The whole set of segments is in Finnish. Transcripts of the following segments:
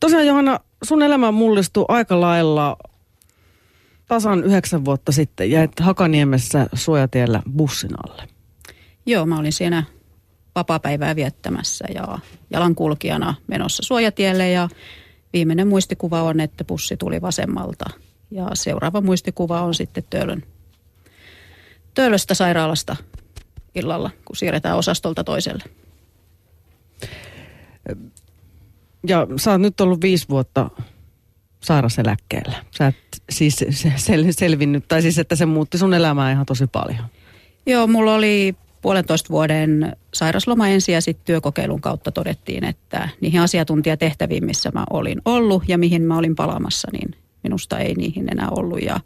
Tosiaan Johanna, sun elämä mullistui aika lailla tasan yhdeksän vuotta sitten. Jäit Hakaniemessä suojatiellä bussin alle. Joo, mä olin siinä vapaapäivää viettämässä ja jalankulkijana menossa suojatielle ja viimeinen muistikuva on, että bussi tuli vasemmalta ja seuraava muistikuva on sitten Töölön, Töölöstä sairaalasta illalla, kun siirretään osastolta toiselle. Ja sä oot nyt ollut viisi vuotta sairaseläkkeellä. Sä et siis sel- selvinnyt, tai siis että se muutti sun elämää ihan tosi paljon. Joo, mulla oli puolentoista vuoden sairasloma ensin ja sitten työkokeilun kautta todettiin, että niihin asiantuntijatehtäviin, missä mä olin ollut ja mihin mä olin palaamassa, niin minusta ei niihin enää ollut. Ja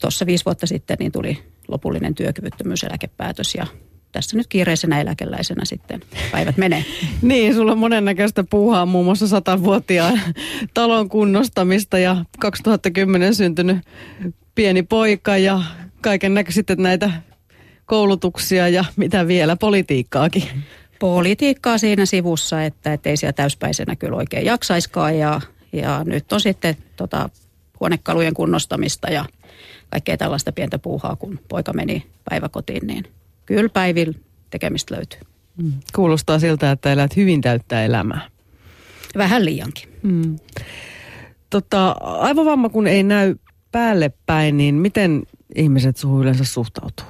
tuossa viisi vuotta sitten niin tuli lopullinen työkyvyttömyyseläkepäätös ja tässä nyt kiireisenä eläkeläisenä sitten päivät menee. niin, sulla on monennäköistä puuhaa, muun muassa satavuotiaan talon kunnostamista ja 2010 syntynyt pieni poika ja kaiken näköistä näitä koulutuksia ja mitä vielä, politiikkaakin. Politiikkaa siinä sivussa, että, että ei siellä täyspäisenä kyllä oikein jaksaiskaan ja, ja nyt on sitten tota, huonekalujen kunnostamista ja kaikkea tällaista pientä puuhaa, kun poika meni päiväkotiin, niin kyllä päivillä tekemistä löytyy. Mm. Kuulostaa siltä, että elät hyvin täyttää elämää. Vähän liiankin. Mm. Tota, aivovamma kun ei näy päälle päin, niin miten ihmiset suhun yleensä suhtautuu?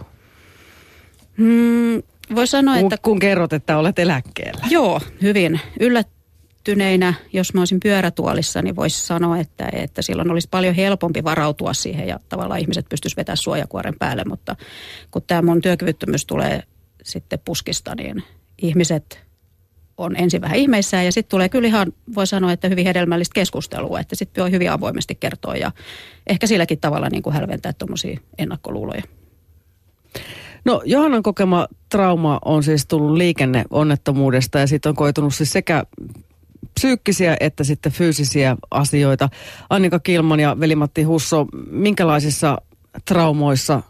Mm, voi sanoa, kun, että... Kun kerrot, että olet eläkkeellä. Joo, hyvin. Yllättyneinä, jos mä olisin pyörätuolissa, niin voisi sanoa, että, että silloin olisi paljon helpompi varautua siihen ja tavallaan ihmiset pystyisivät vetämään suojakuoren päälle. Mutta kun tämä mun työkyvyttömyys tulee sitten puskista, niin ihmiset on ensin vähän ihmeissään ja sitten tulee kyllä ihan, voi sanoa, että hyvin hedelmällistä keskustelua, että sitten voi hyvin avoimesti kertoa ja ehkä silläkin tavalla niin kuin hälventää tuommoisia ennakkoluuloja. No Johannan kokema trauma on siis tullut liikenneonnettomuudesta ja siitä on koitunut siis sekä psyykkisiä että sitten fyysisiä asioita. Annika Kilman ja Velimatti Husso, minkälaisissa traumoissa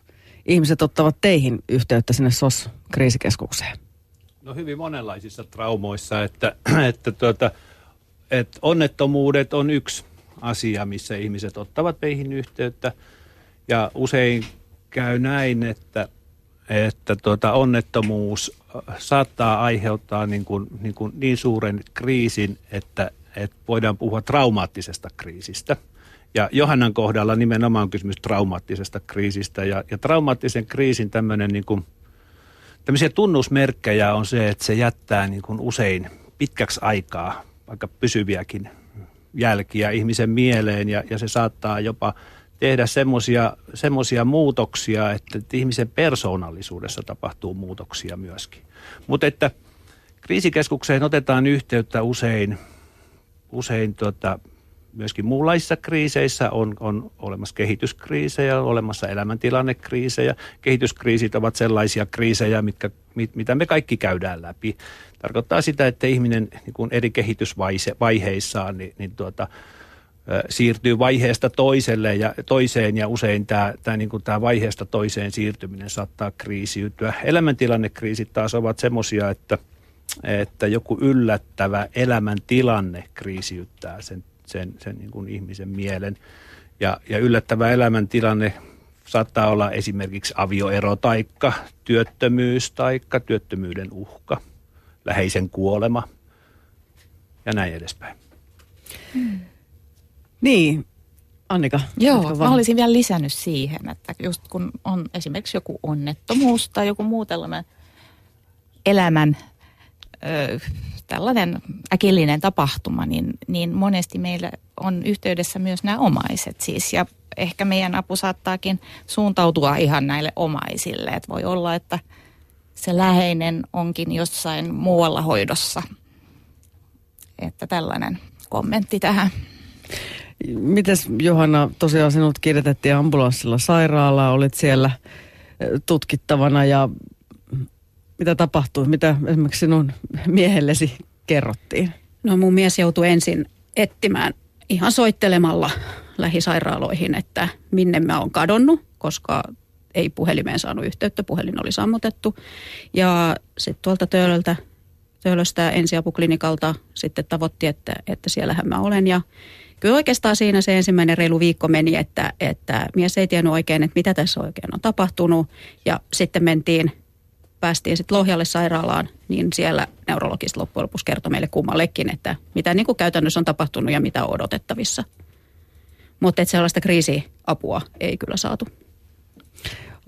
ihmiset ottavat teihin yhteyttä sinne SOS-kriisikeskukseen? No hyvin monenlaisissa traumoissa, että, että, tuota, että onnettomuudet on yksi asia, missä ihmiset ottavat meihin yhteyttä. Ja usein käy näin, että että tuota, onnettomuus äh, saattaa aiheuttaa niin, kuin, niin, kuin niin suuren kriisin, että, että voidaan puhua traumaattisesta kriisistä. Ja Johannan kohdalla nimenomaan on kysymys traumaattisesta kriisistä. Ja, ja traumaattisen kriisin tämmöinen niin kuin, tämmöisiä tunnusmerkkejä on se, että se jättää niin kuin usein pitkäksi aikaa, vaikka pysyviäkin jälkiä ihmisen mieleen ja, ja se saattaa jopa tehdä semmoisia muutoksia, että ihmisen persoonallisuudessa tapahtuu muutoksia myöskin. Mutta että kriisikeskukseen otetaan yhteyttä usein, usein tota, myöskin muunlaisissa kriiseissä on, on olemassa kehityskriisejä, on olemassa elämäntilannekriisejä. Kehityskriisit ovat sellaisia kriisejä, mitkä, mit, mitä me kaikki käydään läpi. Tarkoittaa sitä, että ihminen niin kuin eri kehitysvaiheissaan niin, niin tuota, siirtyy vaiheesta toiselle ja toiseen ja usein tämä, tämä, niin kuin tämä vaiheesta toiseen siirtyminen saattaa kriisiytyä. Elämäntilannekriisit taas ovat semmoisia, että, että joku yllättävä elämäntilanne kriisiyttää sen, sen, sen niin kuin ihmisen mielen. Ja, ja yllättävä elämäntilanne saattaa olla esimerkiksi avioero taikka työttömyys taikka työttömyyden uhka, läheisen kuolema ja näin edespäin. Hmm. Niin, Annika. Joo, mä olisin vielä lisännyt siihen, että just kun on esimerkiksi joku onnettomuus tai joku muu tällainen elämän ö, tällainen äkillinen tapahtuma, niin, niin monesti meillä on yhteydessä myös nämä omaiset siis. Ja ehkä meidän apu saattaakin suuntautua ihan näille omaisille. Että voi olla, että se läheinen onkin jossain muualla hoidossa. Että tällainen kommentti tähän. Mites Johanna, tosiaan sinut kirjoitettiin ambulanssilla sairaalaa, olit siellä tutkittavana ja mitä tapahtui? Mitä esimerkiksi sinun miehellesi kerrottiin? No mun mies joutui ensin etsimään ihan soittelemalla lähisairaaloihin, että minne mä oon kadonnut, koska ei puhelimeen saanut yhteyttä, puhelin oli sammutettu. Ja sitten tuolta Töölöltä Töölöstä ensiapuklinikalta sitten tavoitti, että, että siellähän mä olen ja kyllä oikeastaan siinä se ensimmäinen reilu viikko meni, että, että mies ei tiennyt oikein, että mitä tässä oikein on tapahtunut ja sitten mentiin päästiin sitten Lohjalle sairaalaan, niin siellä neurologist loppujen lopuksi kertoi meille kummallekin, että mitä niin kuin käytännössä on tapahtunut ja mitä on odotettavissa. Mutta sellaista kriisiapua ei kyllä saatu.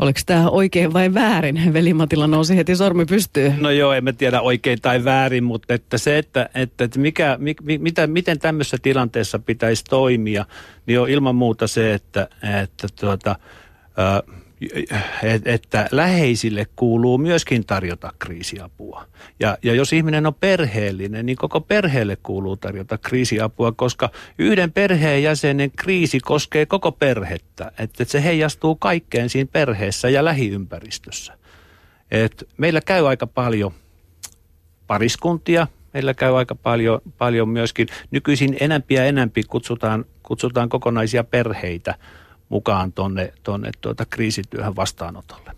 Oliko tämä oikein vai väärin? Veli-Matila nousi heti sormi pystyy. No joo, emme tiedä oikein tai väärin, mutta että se, että, että, mikä, mi, mitä, miten tämmöisessä tilanteessa pitäisi toimia, niin on ilman muuta se, että, että tuota, että läheisille kuuluu myöskin tarjota kriisiapua. Ja, ja jos ihminen on perheellinen, niin koko perheelle kuuluu tarjota kriisiapua, koska yhden perheenjäsenen kriisi koskee koko perhettä. Että se heijastuu kaikkeen siinä perheessä ja lähiympäristössä. Et meillä käy aika paljon pariskuntia, meillä käy aika paljon, paljon myöskin, nykyisin enempi ja enempi kutsutaan, kutsutaan kokonaisia perheitä – mukaan tuonne, tuonne tuota kriisityöhön vastaanotolle?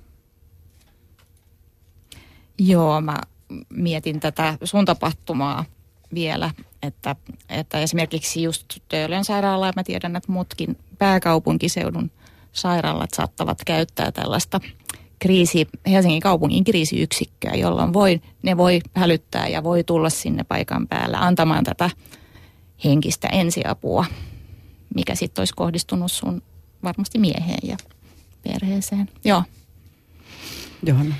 Joo, mä mietin tätä sun tapahtumaa vielä, että, että esimerkiksi just Töölön sairaala, ja mä tiedän, että muutkin pääkaupunkiseudun sairaalat saattavat käyttää tällaista kriisi, Helsingin kaupungin kriisiyksikköä, jolloin voi, ne voi hälyttää ja voi tulla sinne paikan päällä antamaan tätä henkistä ensiapua, mikä sitten olisi kohdistunut sun varmasti mieheen ja perheeseen. Joo. Johanna.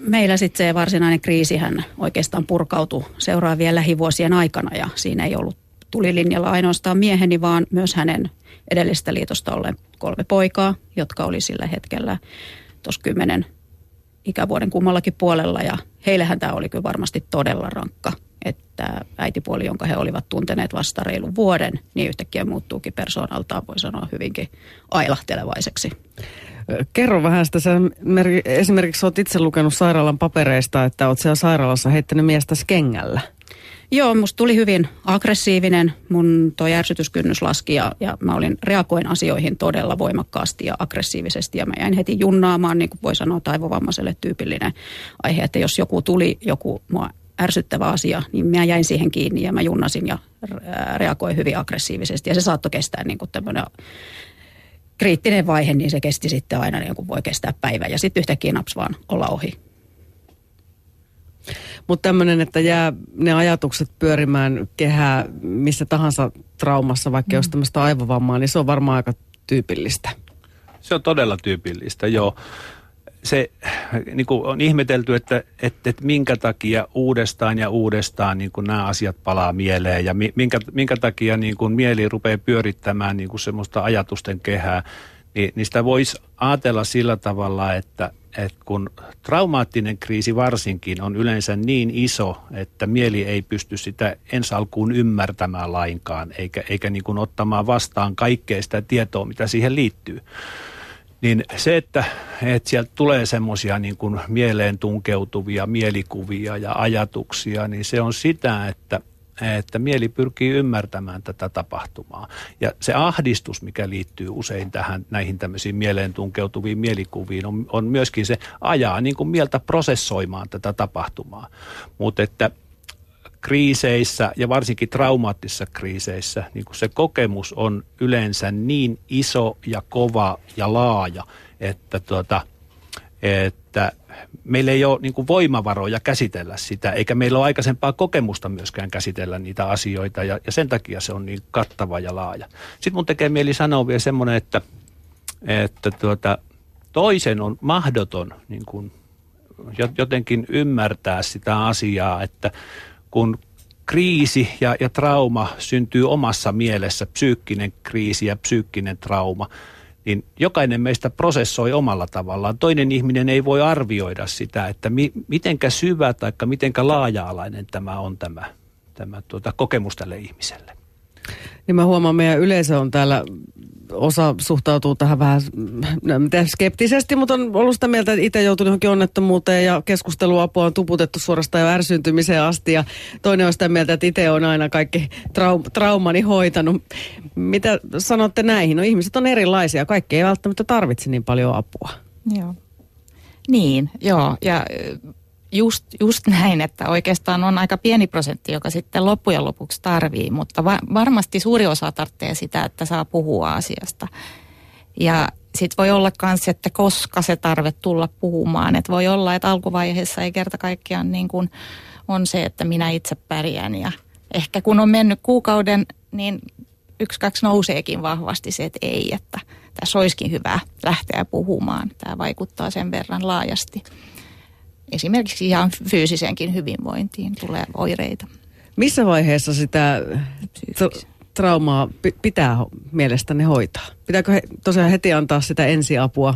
Meillä sitten se varsinainen kriisihän oikeastaan purkautui seuraavien lähivuosien aikana ja siinä ei ollut tulilinjalla ainoastaan mieheni, vaan myös hänen edellisestä liitosta olleen kolme poikaa, jotka oli sillä hetkellä tuossa kymmenen ikävuoden kummallakin puolella ja heillähän tämä oli kyllä varmasti todella rankka että äitipuoli, jonka he olivat tunteneet vasta reilun vuoden, niin yhtäkkiä muuttuukin persoonaltaan, voi sanoa hyvinkin ailahtelevaiseksi. Kerro vähän sitä, sä esimerkiksi olet itse lukenut sairaalan papereista, että olet siellä sairaalassa heittänyt miestä kengällä. Joo, musta tuli hyvin aggressiivinen. Mun tuo järsytyskynnys laski ja, ja mä olin reagoin asioihin todella voimakkaasti ja aggressiivisesti. Ja mä jäin heti junnaamaan, niin kuin voi sanoa taivovammaiselle tyypillinen aihe, että jos joku tuli, joku mua ärsyttävä asia, niin mä jäin siihen kiinni ja mä junnasin ja reagoin hyvin aggressiivisesti. Ja se saattoi kestää niin kuin tämmöinen kriittinen vaihe, niin se kesti sitten aina niin kuin voi kestää päivän. Ja sitten yhtäkkiä naps vaan olla ohi. Mutta tämmöinen, että jää ne ajatukset pyörimään kehää missä tahansa traumassa, vaikka mm. jos tämmöistä aivovammaa, niin se on varmaan aika tyypillistä. Se on todella tyypillistä, joo se niin kuin on ihmetelty, että, että, että minkä takia uudestaan ja uudestaan niin kuin nämä asiat palaa mieleen ja minkä, minkä takia niin kuin mieli rupeaa pyörittämään niin kuin semmoista ajatusten kehää, niin, niin sitä voisi ajatella sillä tavalla, että, että kun traumaattinen kriisi varsinkin on yleensä niin iso, että mieli ei pysty sitä ensi alkuun ymmärtämään lainkaan, eikä, eikä niin kuin ottamaan vastaan kaikkea sitä tietoa, mitä siihen liittyy niin se, että, että sieltä tulee semmoisia niin kuin mieleen tunkeutuvia mielikuvia ja ajatuksia, niin se on sitä, että, että mieli pyrkii ymmärtämään tätä tapahtumaa. Ja se ahdistus, mikä liittyy usein tähän näihin tämmöisiin mieleen tunkeutuviin mielikuviin, on, on myöskin se ajaa niin kuin mieltä prosessoimaan tätä tapahtumaa. Mutta että kriiseissä ja varsinkin traumaattisissa kriiseissä niin kuin se kokemus on yleensä niin iso ja kova ja laaja, että, tuota, että meillä ei ole niin voimavaroja käsitellä sitä, eikä meillä ole aikaisempaa kokemusta myöskään käsitellä niitä asioita, ja, ja sen takia se on niin kattava ja laaja. Sitten mun tekee mieli sanoa vielä semmoinen, että, että tuota, toisen on mahdoton niin kuin jotenkin ymmärtää sitä asiaa, että kun kriisi ja, ja trauma syntyy omassa mielessä, psyykkinen kriisi ja psyykkinen trauma, niin jokainen meistä prosessoi omalla tavallaan. Toinen ihminen ei voi arvioida sitä, että mi, mitenkä syvä tai mitenkä laaja-alainen tämä on tämä, tämä tuota, kokemus tälle ihmiselle. Niin mä huomaan, meidän yleisö on täällä osa suhtautuu tähän vähän no, skeptisesti, mutta on ollut sitä mieltä, että itse joutunut johonkin onnettomuuteen ja keskusteluapua on tuputettu suorastaan jo ärsyntymiseen asti. Ja toinen on sitä mieltä, että itse on aina kaikki trau- traumani hoitanut. Mitä sanotte näihin? No ihmiset on erilaisia, kaikki ei välttämättä tarvitse niin paljon apua. Joo. Niin, joo. Ja just, just näin, että oikeastaan on aika pieni prosentti, joka sitten loppujen lopuksi tarvii, mutta va- varmasti suuri osa tarvitsee sitä, että saa puhua asiasta. Ja sitten voi olla myös, että koska se tarve tulla puhumaan. Että voi olla, että alkuvaiheessa ei kerta kaikkiaan niin kuin on se, että minä itse pärjään. Ja ehkä kun on mennyt kuukauden, niin yksi, kaksi nouseekin vahvasti se, että ei, että tässä olisikin hyvä lähteä puhumaan. Tämä vaikuttaa sen verran laajasti. Esimerkiksi ihan fyysiseenkin hyvinvointiin tulee oireita. Missä vaiheessa sitä traumaa pitää mielestäni hoitaa? Pitääkö he, tosiaan heti antaa sitä ensiapua,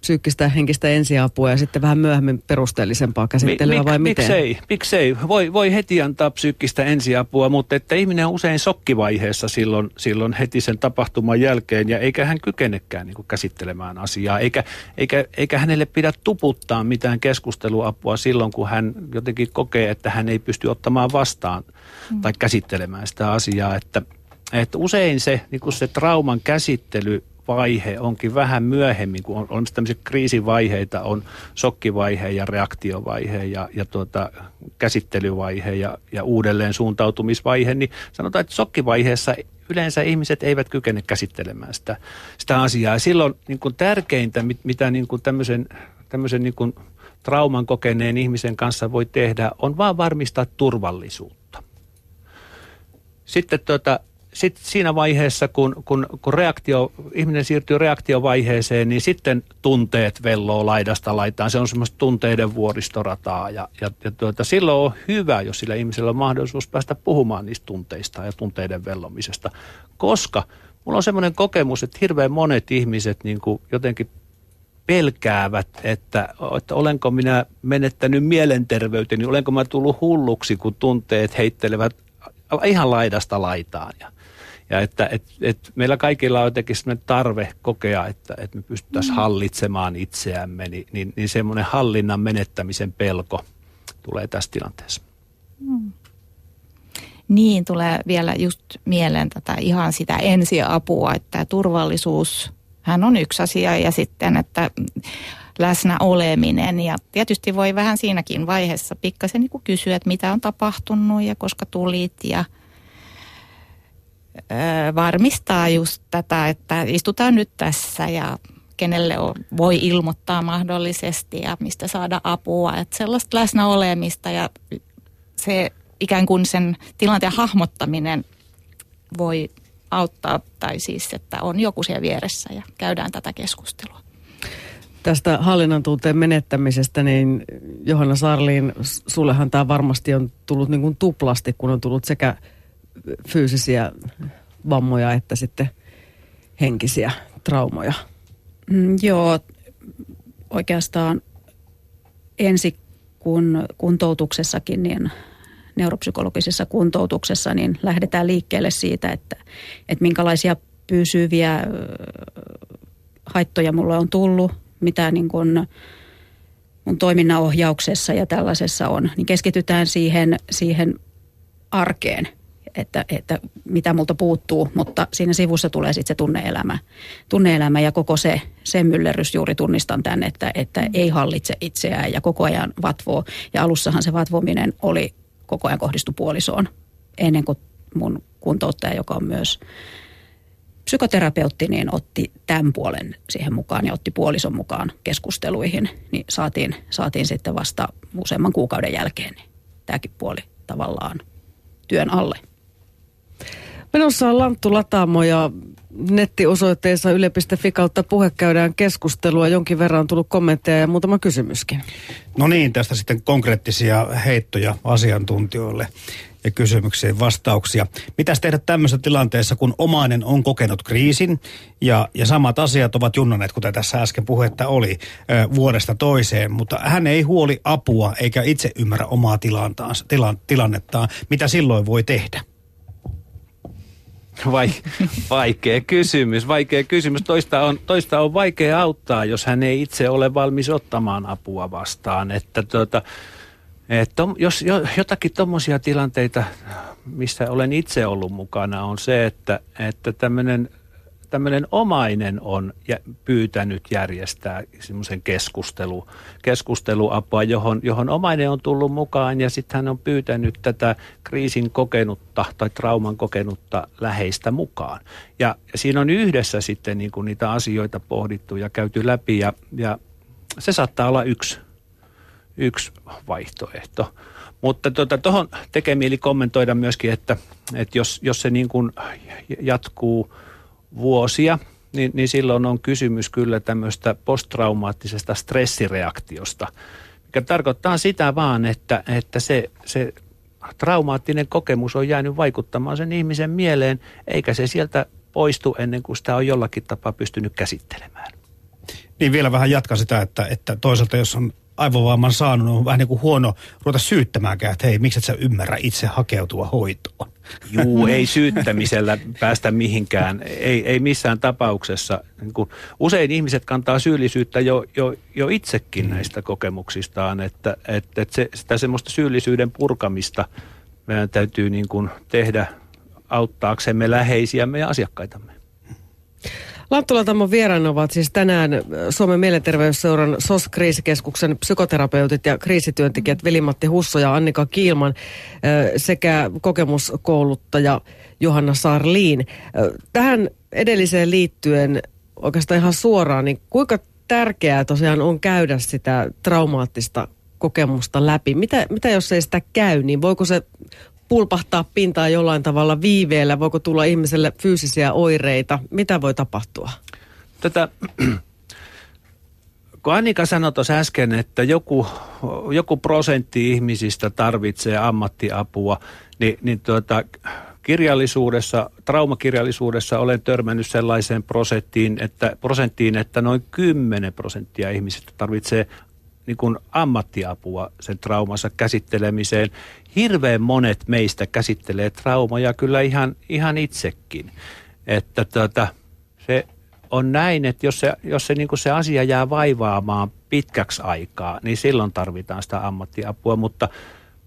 psyykkistä henkistä ensiapua ja sitten vähän myöhemmin perusteellisempaa käsittelyä Mik, vai miten? Miksei, miksei. Voi, voi heti antaa psyykkistä ensiapua, mutta että ihminen on usein sokkivaiheessa silloin, silloin heti sen tapahtuman jälkeen ja eikä hän kykenekään niin käsittelemään asiaa, eikä, eikä, eikä hänelle pidä tuputtaa mitään keskusteluapua silloin, kun hän jotenkin kokee, että hän ei pysty ottamaan vastaan mm. tai käsittelemään sitä asiaa, että – että usein se, niin kuin se trauman käsittely vaihe onkin vähän myöhemmin, kun on olemassa tämmöisiä kriisivaiheita, on sokkivaihe ja reaktiovaihe ja, ja tuota, käsittelyvaihe ja, ja uudelleen suuntautumisvaihe, niin sanotaan, että sokkivaiheessa yleensä ihmiset eivät kykene käsittelemään sitä, sitä asiaa. Silloin niin kuin tärkeintä, mitä niin kuin tämmöisen, tämmöisen niin kuin trauman kokeneen ihmisen kanssa voi tehdä, on vaan varmistaa turvallisuutta. Sitten tuota, sitten siinä vaiheessa, kun, kun, kun reaktio, ihminen siirtyy reaktiovaiheeseen, niin sitten tunteet velloo laidasta laitaan. Se on semmoista tunteiden vuoristorataa ja, ja, ja tuota, silloin on hyvä, jos sillä ihmisellä on mahdollisuus päästä puhumaan niistä tunteista ja tunteiden vellomisesta. Koska mulla on semmoinen kokemus, että hirveän monet ihmiset niin kuin jotenkin pelkäävät, että, että olenko minä menettänyt mielenterveyteni, olenko mä tullut hulluksi, kun tunteet heittelevät ihan laidasta laitaan. Ja, ja että et, et meillä kaikilla on jotenkin sellainen tarve kokea, että, että me pystyttäisiin mm. hallitsemaan itseämme, niin, niin, niin semmoinen hallinnan menettämisen pelko tulee tässä tilanteessa. Mm. Niin, tulee vielä just mieleen tätä ihan sitä ensiapua, että turvallisuus, hän on yksi asia ja sitten, että läsnä oleminen ja tietysti voi vähän siinäkin vaiheessa pikkasen niin kysyä, että mitä on tapahtunut ja koska tulit ja – varmistaa just tätä, että istutaan nyt tässä ja kenelle on, voi ilmoittaa mahdollisesti ja mistä saada apua. Että sellaista läsnäolemista ja se ikään kuin sen tilanteen hahmottaminen voi auttaa, tai siis, että on joku siellä vieressä ja käydään tätä keskustelua. Tästä hallinnan tunteen menettämisestä, niin Johanna Sarliin, sullehan tämä varmasti on tullut niin kuin tuplasti, kun on tullut sekä fyysisiä vammoja että sitten henkisiä traumoja? Mm, joo, oikeastaan ensi kun kuntoutuksessakin, niin neuropsykologisessa kuntoutuksessa, niin lähdetään liikkeelle siitä, että, että minkälaisia pysyviä haittoja mulle on tullut, mitä niin kuin mun toiminnanohjauksessa ja tällaisessa on, niin keskitytään siihen, siihen arkeen – että, että mitä multa puuttuu, mutta siinä sivussa tulee sitten se tunneelämä. Tunneelämä ja koko se, se myllerrys juuri tunnistan tämän, että, että ei hallitse itseään ja koko ajan vatvoo. Ja alussahan se vatvominen oli koko ajan kohdistu puolisoon ennen kuin mun kuntouttaja, joka on myös psykoterapeutti, niin otti tämän puolen siihen mukaan ja otti puolison mukaan keskusteluihin. Niin saatiin, saatiin sitten vasta useamman kuukauden jälkeen niin tämäkin puoli tavallaan työn alle. Menossa on Lanttu Lataamo ja nettiosoitteessa yle.fi kautta puhe käydään keskustelua. Jonkin verran on tullut kommentteja ja muutama kysymyskin. No niin, tästä sitten konkreettisia heittoja asiantuntijoille ja kysymyksiin vastauksia. Mitäs tehdä tämmöisessä tilanteessa, kun omainen on kokenut kriisin ja, ja samat asiat ovat junnaneet, kuten tässä äsken puhetta oli, vuodesta toiseen, mutta hän ei huoli apua eikä itse ymmärrä omaa tilantaan, tilan, tilannettaan. Mitä silloin voi tehdä? Vai, vaikea kysymys, vaikea kysymys. Toista on, toista on vaikea auttaa, jos hän ei itse ole valmis ottamaan apua vastaan. Että tuota, että jos jotakin tuommoisia tilanteita, missä olen itse ollut mukana, on se, että, että tämmöinen tämmöinen omainen on pyytänyt järjestää semmoisen keskustelu, keskusteluapua, johon, johon omainen on tullut mukaan ja sitten hän on pyytänyt tätä kriisin kokenutta tai trauman kokenutta läheistä mukaan. Ja siinä on yhdessä sitten niin kuin niitä asioita pohdittu ja käyty läpi ja, ja se saattaa olla yksi, yksi vaihtoehto. Mutta tuohon tota, tekee mieli kommentoida myöskin, että, että jos, jos se niin kuin jatkuu vuosia, niin, niin silloin on kysymys kyllä tämmöistä posttraumaattisesta stressireaktiosta, mikä tarkoittaa sitä vaan, että, että se, se traumaattinen kokemus on jäänyt vaikuttamaan sen ihmisen mieleen, eikä se sieltä poistu ennen kuin sitä on jollakin tapaa pystynyt käsittelemään. Niin vielä vähän jatka sitä, että, että toisaalta jos on aivovamman saanut, on vähän niin kuin huono ruveta syyttämäänkään, että hei, miksi et sä ymmärrä itse hakeutua hoitoon? Juu, ei syyttämisellä päästä mihinkään, ei, ei missään tapauksessa. Niin kuin usein ihmiset kantaa syyllisyyttä jo, jo, jo itsekin mm. näistä kokemuksistaan, että, että, että se, sitä semmoista syyllisyyden purkamista meidän täytyy niin kuin tehdä auttaaksemme läheisiämme ja asiakkaitamme. Lanttula Tammo vieraan ovat siis tänään Suomen mielenterveysseuran SOS-kriisikeskuksen psykoterapeutit ja kriisityöntekijät Veli-Matti Husso ja Annika Kiilman sekä kokemuskouluttaja Johanna Sarliin. Tähän edelliseen liittyen oikeastaan ihan suoraan, niin kuinka tärkeää tosiaan on käydä sitä traumaattista kokemusta läpi? Mitä, mitä jos ei sitä käy, niin voiko se pulpahtaa pintaa jollain tavalla viiveellä? Voiko tulla ihmiselle fyysisiä oireita? Mitä voi tapahtua? Tätä, kun Annika sanoi tuossa äsken, että joku, joku prosentti ihmisistä tarvitsee ammattiapua, niin, niin tuota, kirjallisuudessa, traumakirjallisuudessa olen törmännyt sellaiseen prosenttiin, että, prosenttiin, että noin 10 prosenttia ihmisistä tarvitsee niin kuin ammattiapua sen traumansa käsittelemiseen. Hirveän monet meistä käsittelee traumaja kyllä ihan, ihan itsekin. Että tota, se on näin, että jos se, jos se, niin kuin se asia jää vaivaamaan pitkäksi aikaa, niin silloin tarvitaan sitä ammattiapua, mutta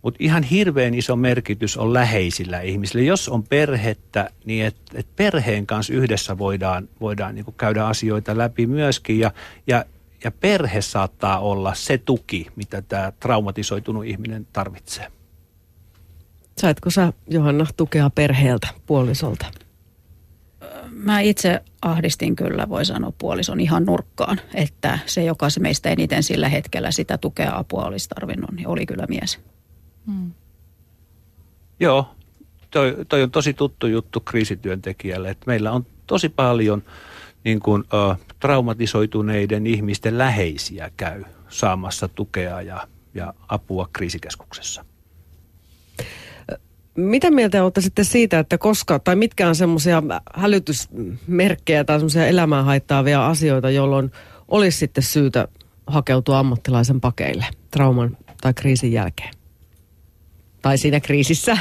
mutta ihan hirveän iso merkitys on läheisillä ihmisillä. Jos on perhettä, niin että et perheen kanssa yhdessä voidaan, voidaan niin käydä asioita läpi myöskin. Ja, ja ja perhe saattaa olla se tuki, mitä tämä traumatisoitunut ihminen tarvitsee. Saitko sä, Johanna, tukea perheeltä, puolisolta? Mä itse ahdistin kyllä, voi sanoa, puolison ihan nurkkaan, että se, joka se meistä eniten sillä hetkellä sitä tukea apua olisi tarvinnut, niin oli kyllä mies. Hmm. Joo, toi, toi on tosi tuttu juttu kriisityöntekijälle, että meillä on tosi paljon – niin kuin, uh, traumatisoituneiden ihmisten läheisiä käy saamassa tukea ja, ja apua kriisikeskuksessa. Mitä mieltä olette sitten siitä, että koska, tai mitkä on semmoisia hälytysmerkkejä tai semmoisia elämää haittaavia asioita, jolloin olisi sitten syytä hakeutua ammattilaisen pakeille trauman tai kriisin jälkeen? Tai siinä kriisissä?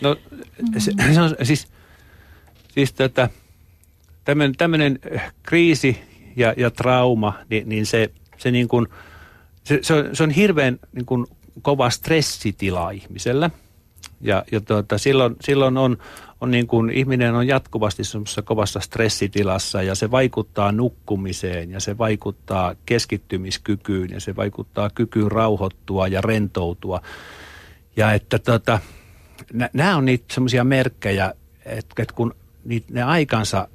No se, se on siis, siis tätä, tämmöinen, tämmöinen kriisi ja, ja trauma, niin, niin se, se, niin kuin, se, se, on, se on hirveän niin kuin kova stressitila ihmisellä. Ja, ja tuota, silloin, silloin on, on niin kuin, ihminen on jatkuvasti semmoisessa kovassa stressitilassa ja se vaikuttaa nukkumiseen ja se vaikuttaa keskittymiskykyyn ja se vaikuttaa kykyyn rauhoittua ja rentoutua. Ja että tota, nämä on niitä semmoisia merkkejä, että, että kun niitä, ne aikansa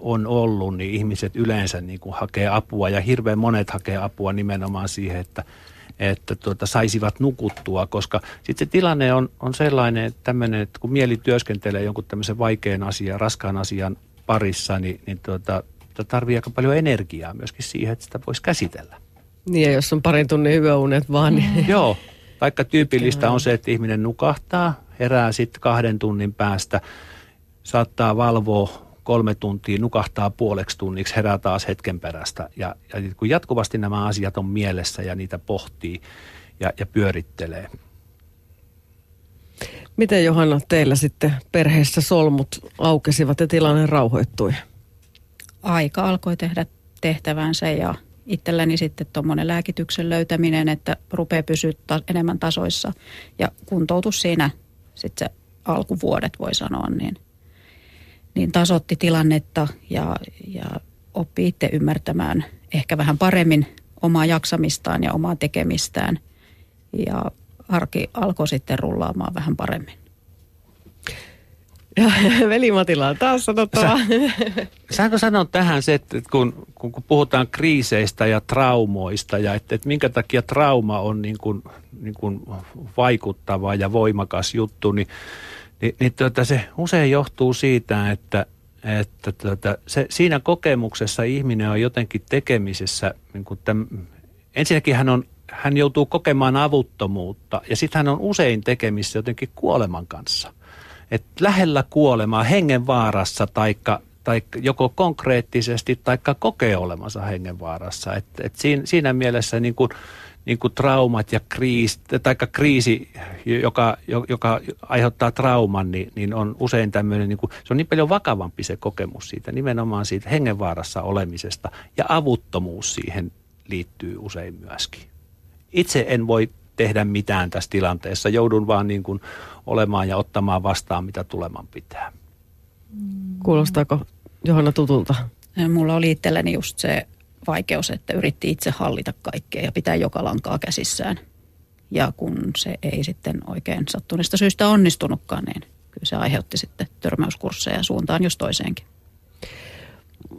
on ollut, niin ihmiset yleensä niin kuin hakee apua ja hirveän monet hakee apua nimenomaan siihen, että, että tuota, saisivat nukuttua, koska sitten se tilanne on, on sellainen, että, tämmöinen, että kun mieli työskentelee jonkun tämmöisen vaikean asian, raskaan asian parissa, niin, niin tuota, tarvii aika paljon energiaa myöskin siihen, että sitä voisi käsitellä. Niin ja jos on parin tunnin hyväunet vaan. Niin... Joo, vaikka tyypillistä on se, että ihminen nukahtaa, herää sitten kahden tunnin päästä, saattaa valvoa kolme tuntia, nukahtaa puoleksi tunniksi, herää taas hetken perästä. Ja, ja kun jatkuvasti nämä asiat on mielessä ja niitä pohtii ja, ja pyörittelee. Miten Johanna teillä sitten perheessä solmut aukesivat ja tilanne rauhoittui? Aika alkoi tehdä tehtävänsä ja itselläni sitten tuommoinen lääkityksen löytäminen, että rupeaa pysyä ta- enemmän tasoissa ja kuntoutus siinä sitten se alkuvuodet voi sanoa, niin niin tasotti tilannetta ja, ja oppi itse ymmärtämään ehkä vähän paremmin omaa jaksamistaan ja omaa tekemistään. Ja arki alkoi sitten rullaamaan vähän paremmin. Ja veli Matila on taas sanottava. Sä, saanko sanoa tähän se, että kun, kun, kun puhutaan kriiseistä ja traumoista ja että, että minkä takia trauma on niin kuin, niin kuin vaikuttava ja voimakas juttu, niin, niin, niin tuota, se usein johtuu siitä, että, että tuota, se, siinä kokemuksessa ihminen on jotenkin tekemisessä, niin kuin tämän, ensinnäkin hän, on, hän joutuu kokemaan avuttomuutta ja sitten hän on usein tekemissä jotenkin kuoleman kanssa – että lähellä kuolemaa hengenvaarassa taikka, tai joko konkreettisesti tai kokee olemansa hengenvaarassa. Et, et siinä, siinä mielessä niin kuin, niin kuin traumat ja kriisi, tai kriisi, joka, joka aiheuttaa trauman, niin, niin on usein tämmöinen, niin kuin, se on niin paljon vakavampi se kokemus siitä, nimenomaan siitä hengenvaarassa olemisesta, ja avuttomuus siihen liittyy usein myöskin. Itse en voi tehdä mitään tässä tilanteessa. Joudun vaan niin kuin olemaan ja ottamaan vastaan, mitä tuleman pitää. Kuulostaako Johanna tutulta? Mulla oli itselläni just se vaikeus, että yritti itse hallita kaikkea ja pitää joka lankaa käsissään. Ja kun se ei sitten oikein sattuneesta syystä onnistunutkaan, niin kyllä se aiheutti sitten törmäyskursseja suuntaan jos toiseenkin.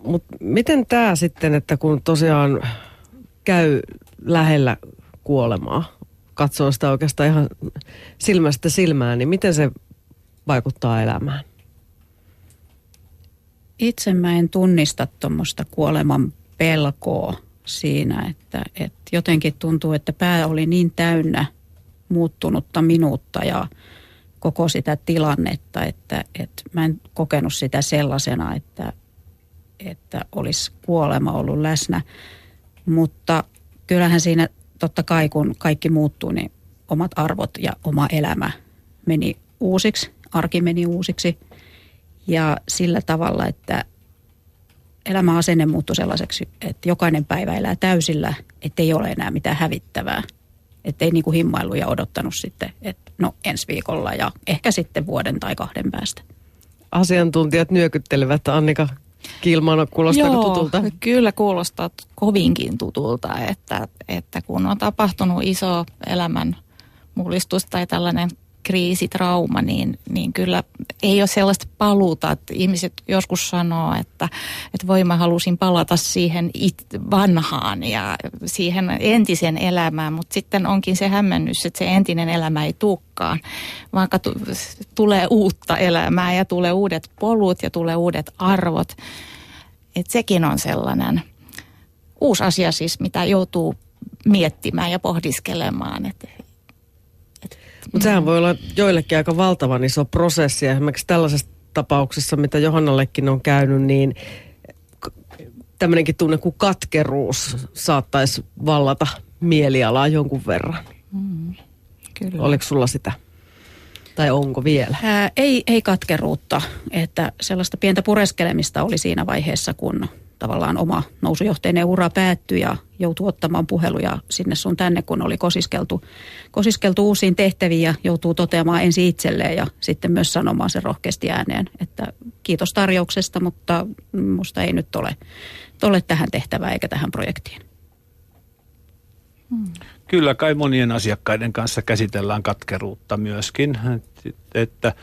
Mutta miten tämä sitten, että kun tosiaan käy lähellä kuolemaa, katsoo sitä oikeastaan ihan silmästä silmään, niin miten se vaikuttaa elämään? Itse mä en tunnista tuommoista kuoleman pelkoa siinä, että, että jotenkin tuntuu, että pää oli niin täynnä muuttunutta minuutta ja koko sitä tilannetta, että, että mä en kokenut sitä sellaisena, että, että olisi kuolema ollut läsnä. Mutta kyllähän siinä totta kai kun kaikki muuttuu, niin omat arvot ja oma elämä meni uusiksi, arki meni uusiksi. Ja sillä tavalla, että elämäasenne muuttui sellaiseksi, että jokainen päivä elää täysillä, ettei ole enää mitään hävittävää. Että ei niin kuin himmailu ja odottanut sitten, että no ensi viikolla ja ehkä sitten vuoden tai kahden päästä. Asiantuntijat nyökyttelevät, Annika Kilmano, kuulostaako Joo, tutulta? kyllä kuulostaa kovinkin tutulta, että, että kun on tapahtunut iso elämän mullistus tai tällainen kriisitrauma, niin, niin kyllä ei ole sellaista paluuta, että ihmiset joskus sanoo, että, että voi mä halusin palata siihen it, vanhaan ja siihen entisen elämään, mutta sitten onkin se hämmennys, että se entinen elämä ei tukkaan, vaikka t- tulee uutta elämää ja tulee uudet polut ja tulee uudet arvot. Että sekin on sellainen uusi asia siis, mitä joutuu miettimään ja pohdiskelemaan, että mutta sehän voi olla joillekin aika valtavan iso prosessi. Esimerkiksi tällaisessa tapauksessa, mitä Johannallekin on käynyt, niin tämmöinenkin tunne kuin katkeruus saattaisi vallata mielialaa jonkun verran. Mm, kyllä. Oliko sulla sitä? Tai onko vielä? Ää, ei, ei katkeruutta. Että sellaista pientä pureskelemista oli siinä vaiheessa, kun tavallaan oma nousujohteinen ura päättyi ja joutui ottamaan puheluja sinne sun tänne, kun oli kosiskeltu, kosiskeltu uusiin tehtäviin ja joutuu toteamaan ensin itselleen ja sitten myös sanomaan sen rohkeasti ääneen, että kiitos tarjouksesta, mutta musta ei nyt ole, ole tähän tehtävään eikä tähän projektiin. Hmm. Kyllä kai monien asiakkaiden kanssa käsitellään katkeruutta myöskin, että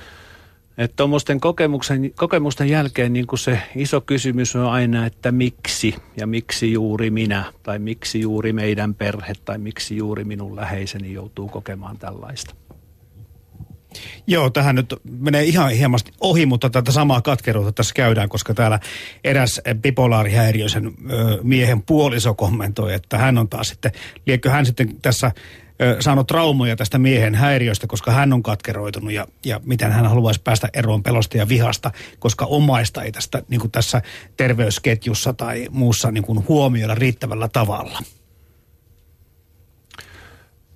että tuommoisten kokemuksen, kokemusten jälkeen niin kuin se iso kysymys on aina, että miksi ja miksi juuri minä tai miksi juuri meidän perhe tai miksi juuri minun läheiseni joutuu kokemaan tällaista. Joo, tähän nyt menee ihan hieman ohi, mutta tätä samaa katkeruutta tässä käydään, koska täällä eräs bipolaarihäiriöisen miehen puoliso kommentoi, että hän on taas sitten, liekö hän sitten tässä saanut traumoja tästä miehen häiriöstä, koska hän on katkeroitunut ja, ja miten hän haluaisi päästä eroon pelosta ja vihasta, koska omaista ei tästä niin kuin tässä terveysketjussa tai muussa niin kuin huomioida riittävällä tavalla.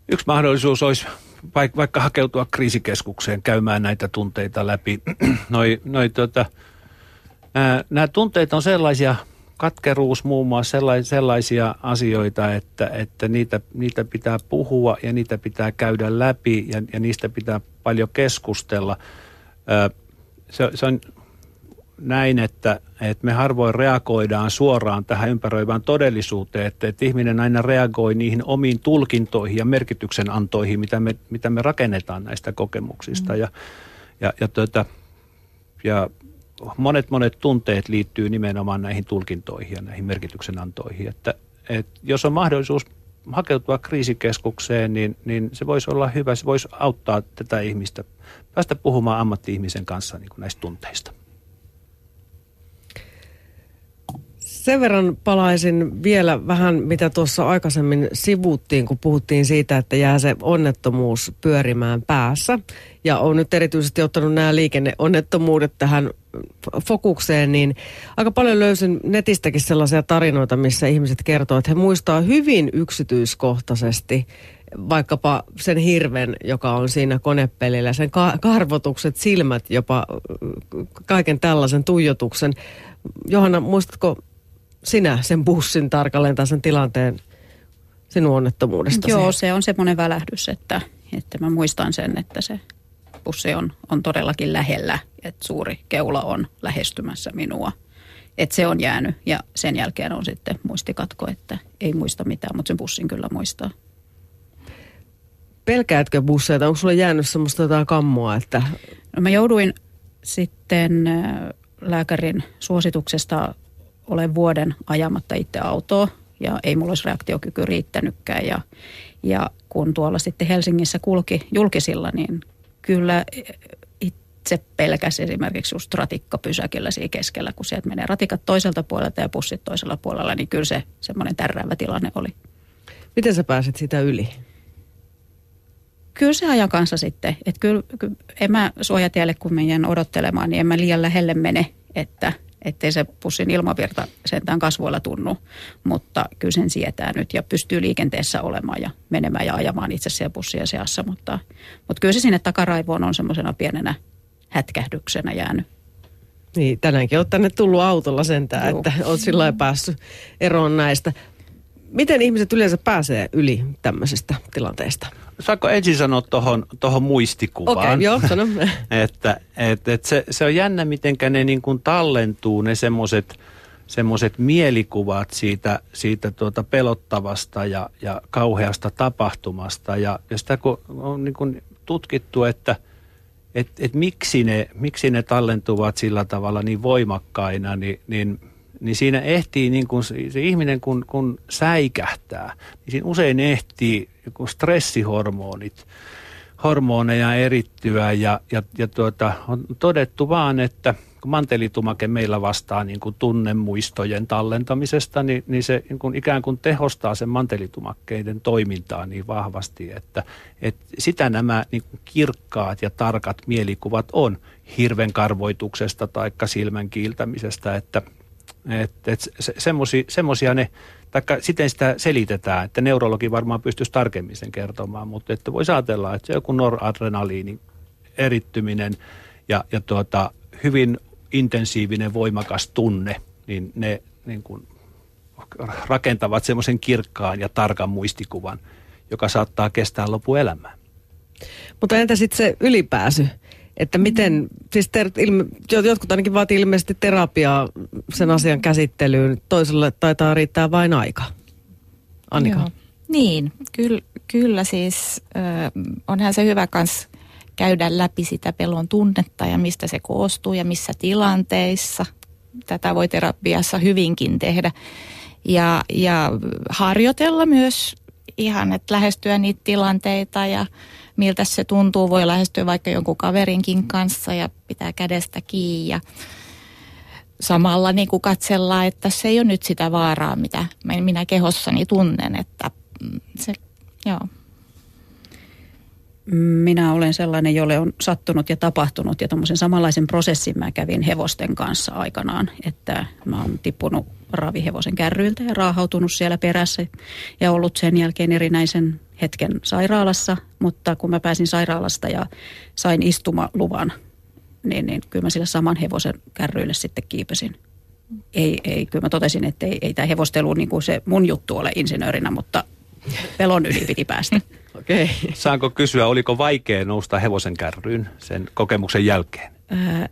Yksi mahdollisuus olisi vaikka hakeutua kriisikeskukseen käymään näitä tunteita läpi. noi, noi, tota, nämä tunteet on sellaisia katkeruus muun muassa sellaisia asioita, että, että niitä, niitä pitää puhua ja niitä pitää käydä läpi ja, ja niistä pitää paljon keskustella. Se, se on näin, että, että me harvoin reagoidaan suoraan tähän ympäröivään todellisuuteen, että, että ihminen aina reagoi niihin omiin tulkintoihin ja merkityksen antoihin, mitä me, mitä me rakennetaan näistä kokemuksista. Mm. Ja, ja, ja, tuota, ja monet monet tunteet liittyy nimenomaan näihin tulkintoihin ja näihin merkityksen antoihin. Että, että jos on mahdollisuus hakeutua kriisikeskukseen, niin, niin se voisi olla hyvä, se voisi auttaa tätä ihmistä päästä puhumaan ammatti-ihmisen kanssa niin kuin näistä tunteista. Sen verran palaisin vielä vähän, mitä tuossa aikaisemmin sivuttiin, kun puhuttiin siitä, että jää se onnettomuus pyörimään päässä. Ja on nyt erityisesti ottanut nämä liikenneonnettomuudet tähän fokukseen, niin aika paljon löysin netistäkin sellaisia tarinoita, missä ihmiset kertoo, että he muistaa hyvin yksityiskohtaisesti vaikkapa sen hirven, joka on siinä konepelillä, sen ka- karvotukset, silmät, jopa kaiken tällaisen tuijotuksen. Johanna, muistatko sinä sen bussin tarkalleen tai sen tilanteen sinun onnettomuudesta? Joo, se on semmoinen välähdys, että, että mä muistan sen, että se bussi on, on todellakin lähellä, että suuri keula on lähestymässä minua. Että se on jäänyt ja sen jälkeen on sitten muistikatko, että ei muista mitään, mutta sen bussin kyllä muistaa. Pelkäätkö busseita? Onko sulla jäänyt semmoista jotain kammoa? Että... No mä jouduin sitten lääkärin suosituksesta olen vuoden ajamatta itse autoa ja ei mulla olisi reaktiokyky riittänytkään. Ja, ja kun tuolla sitten Helsingissä kulki julkisilla, niin kyllä itse pelkäsi esimerkiksi just ratikkapysäkillä siinä keskellä, kun sieltä menee ratikat toiselta puolelta ja pussit toisella puolella, niin kyllä se semmoinen tärräävä tilanne oli. Miten sä pääsit sitä yli? Kyllä se ajan kanssa sitten. Että kyllä, kyllä en mä suojatielle, kun meidän odottelemaan, niin en mä liian lähelle mene, että – ettei se pussin ilmavirta sentään kasvoilla tunnu, mutta kyllä sen sietää nyt ja pystyy liikenteessä olemaan ja menemään ja ajamaan itse siellä bussien seassa, mutta, mutta kyllä se sinne takaraivoon on semmoisena pienenä hätkähdyksenä jäänyt. Niin, tänäänkin olet tänne tullut autolla sentään, Joo. että olet sillä päässyt eroon näistä. Miten ihmiset yleensä pääsee yli tämmöisestä tilanteesta? Saanko ensin sanoa tuohon tohon muistikuvaan? Okei, okay, joo, sano. että et, et se, se on jännä, miten ne niin kuin tallentuu, ne semmoiset semmoiset mielikuvat siitä, siitä tuota pelottavasta ja, ja kauheasta tapahtumasta. Ja, ja sitä kun on niin kuin tutkittu, että et, et miksi, ne, miksi ne tallentuvat sillä tavalla niin voimakkaina, niin, niin niin siinä ehtii, niin kun se, ihminen kun, kun säikähtää, niin siinä usein ehtii joku stressihormonit, hormoneja erittyä ja, ja, ja tuota, on todettu vaan, että kun mantelitumake meillä vastaa niin kuin tunnemuistojen tallentamisesta, niin, niin se niin kuin ikään kuin tehostaa sen mantelitumakkeiden toimintaa niin vahvasti, että, että sitä nämä niin kuin kirkkaat ja tarkat mielikuvat on hirven karvoituksesta tai silmän kiiltämisestä, että – että et se, semmoisia ne, taikka siten sitä selitetään, että neurologi varmaan pystyisi tarkemmin sen kertomaan, mutta että voisi ajatella, että se joku noradrenaliinin erittyminen ja, ja tuota, hyvin intensiivinen, voimakas tunne, niin ne niin kuin rakentavat semmoisen kirkkaan ja tarkan muistikuvan, joka saattaa kestää lopuelämää. Mutta entä sitten se ylipääsy? Että miten, siis ter, ilme, jotkut ainakin vaatii ilmeisesti terapiaa sen asian käsittelyyn, toiselle taitaa riittää vain aika. Annika. Joo. Niin, kyllä, kyllä siis äh, onhan se hyvä kans käydä läpi sitä pelon tunnetta ja mistä se koostuu ja missä tilanteissa. Tätä voi terapiassa hyvinkin tehdä. Ja, ja harjoitella myös ihan, että lähestyä niitä tilanteita ja miltä se tuntuu. Voi lähestyä vaikka jonkun kaverinkin kanssa ja pitää kädestä kiinni ja samalla niin kuin katsella, että se ei ole nyt sitä vaaraa, mitä minä kehossani tunnen, että se, joo. Minä olen sellainen, jolle on sattunut ja tapahtunut ja tuommoisen samanlaisen prosessin mä kävin hevosten kanssa aikanaan, että mä oon tippunut ravihevosen kärryiltä ja raahautunut siellä perässä ja ollut sen jälkeen erinäisen hetken sairaalassa, mutta kun mä pääsin sairaalasta ja sain istumaluvan, niin, niin kyllä mä sille saman hevosen kärryille sitten kiipesin. Ei, ei kyllä mä totesin, että ei, ei tämä hevostelu niin kuin se mun juttu ole insinöörinä, mutta pelon yli piti päästä. Okay. Saanko kysyä, oliko vaikea nousta hevosen kärryyn sen kokemuksen jälkeen? Ää,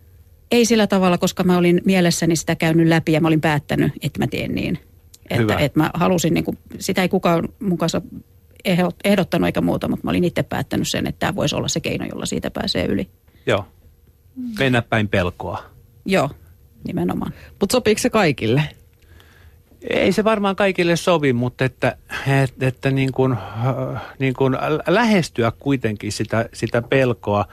ei sillä tavalla, koska mä olin mielessäni sitä käynyt läpi ja mä olin päättänyt, että mä teen niin. Että, että mä halusin, niin kuin, sitä ei kukaan mun kanssa ehdottanut eikä muuta, mutta mä olin itse päättänyt sen, että tämä voisi olla se keino, jolla siitä pääsee yli. Joo. Mennä päin pelkoa. Joo, nimenomaan. Mutta sopiiko se kaikille? Ei se varmaan kaikille sovi, mutta että, että, että niin kuin, niin kuin lähestyä kuitenkin sitä, sitä pelkoa.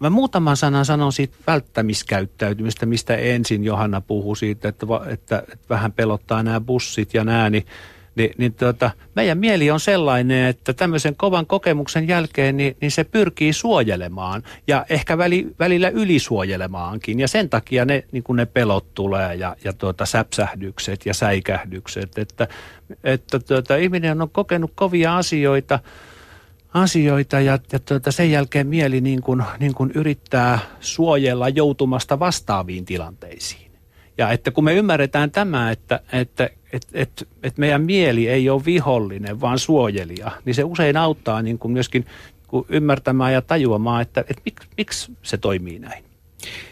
Mä muutaman sanan sanon siitä välttämiskäyttäytymistä, mistä ensin Johanna puhui siitä, että, että, että vähän pelottaa nämä bussit ja nämä, niin niin, niin tuota, meidän mieli on sellainen, että tämmöisen kovan kokemuksen jälkeen niin, niin se pyrkii suojelemaan ja ehkä väli, välillä ylisuojelemaankin. Ja sen takia ne, niin ne pelot tulee ja, ja tuota, säpsähdykset ja säikähdykset, että, että tuota, ihminen on kokenut kovia asioita, asioita ja, ja tuota, sen jälkeen mieli niin kuin, niin kuin yrittää suojella joutumasta vastaaviin tilanteisiin. Ja että kun me ymmärretään tämä, että, että et, et, et meidän mieli ei ole vihollinen, vaan suojelija, niin se usein auttaa niin kuin myöskin kuin ymmärtämään ja tajuamaan, että, että mik, miksi se toimii näin.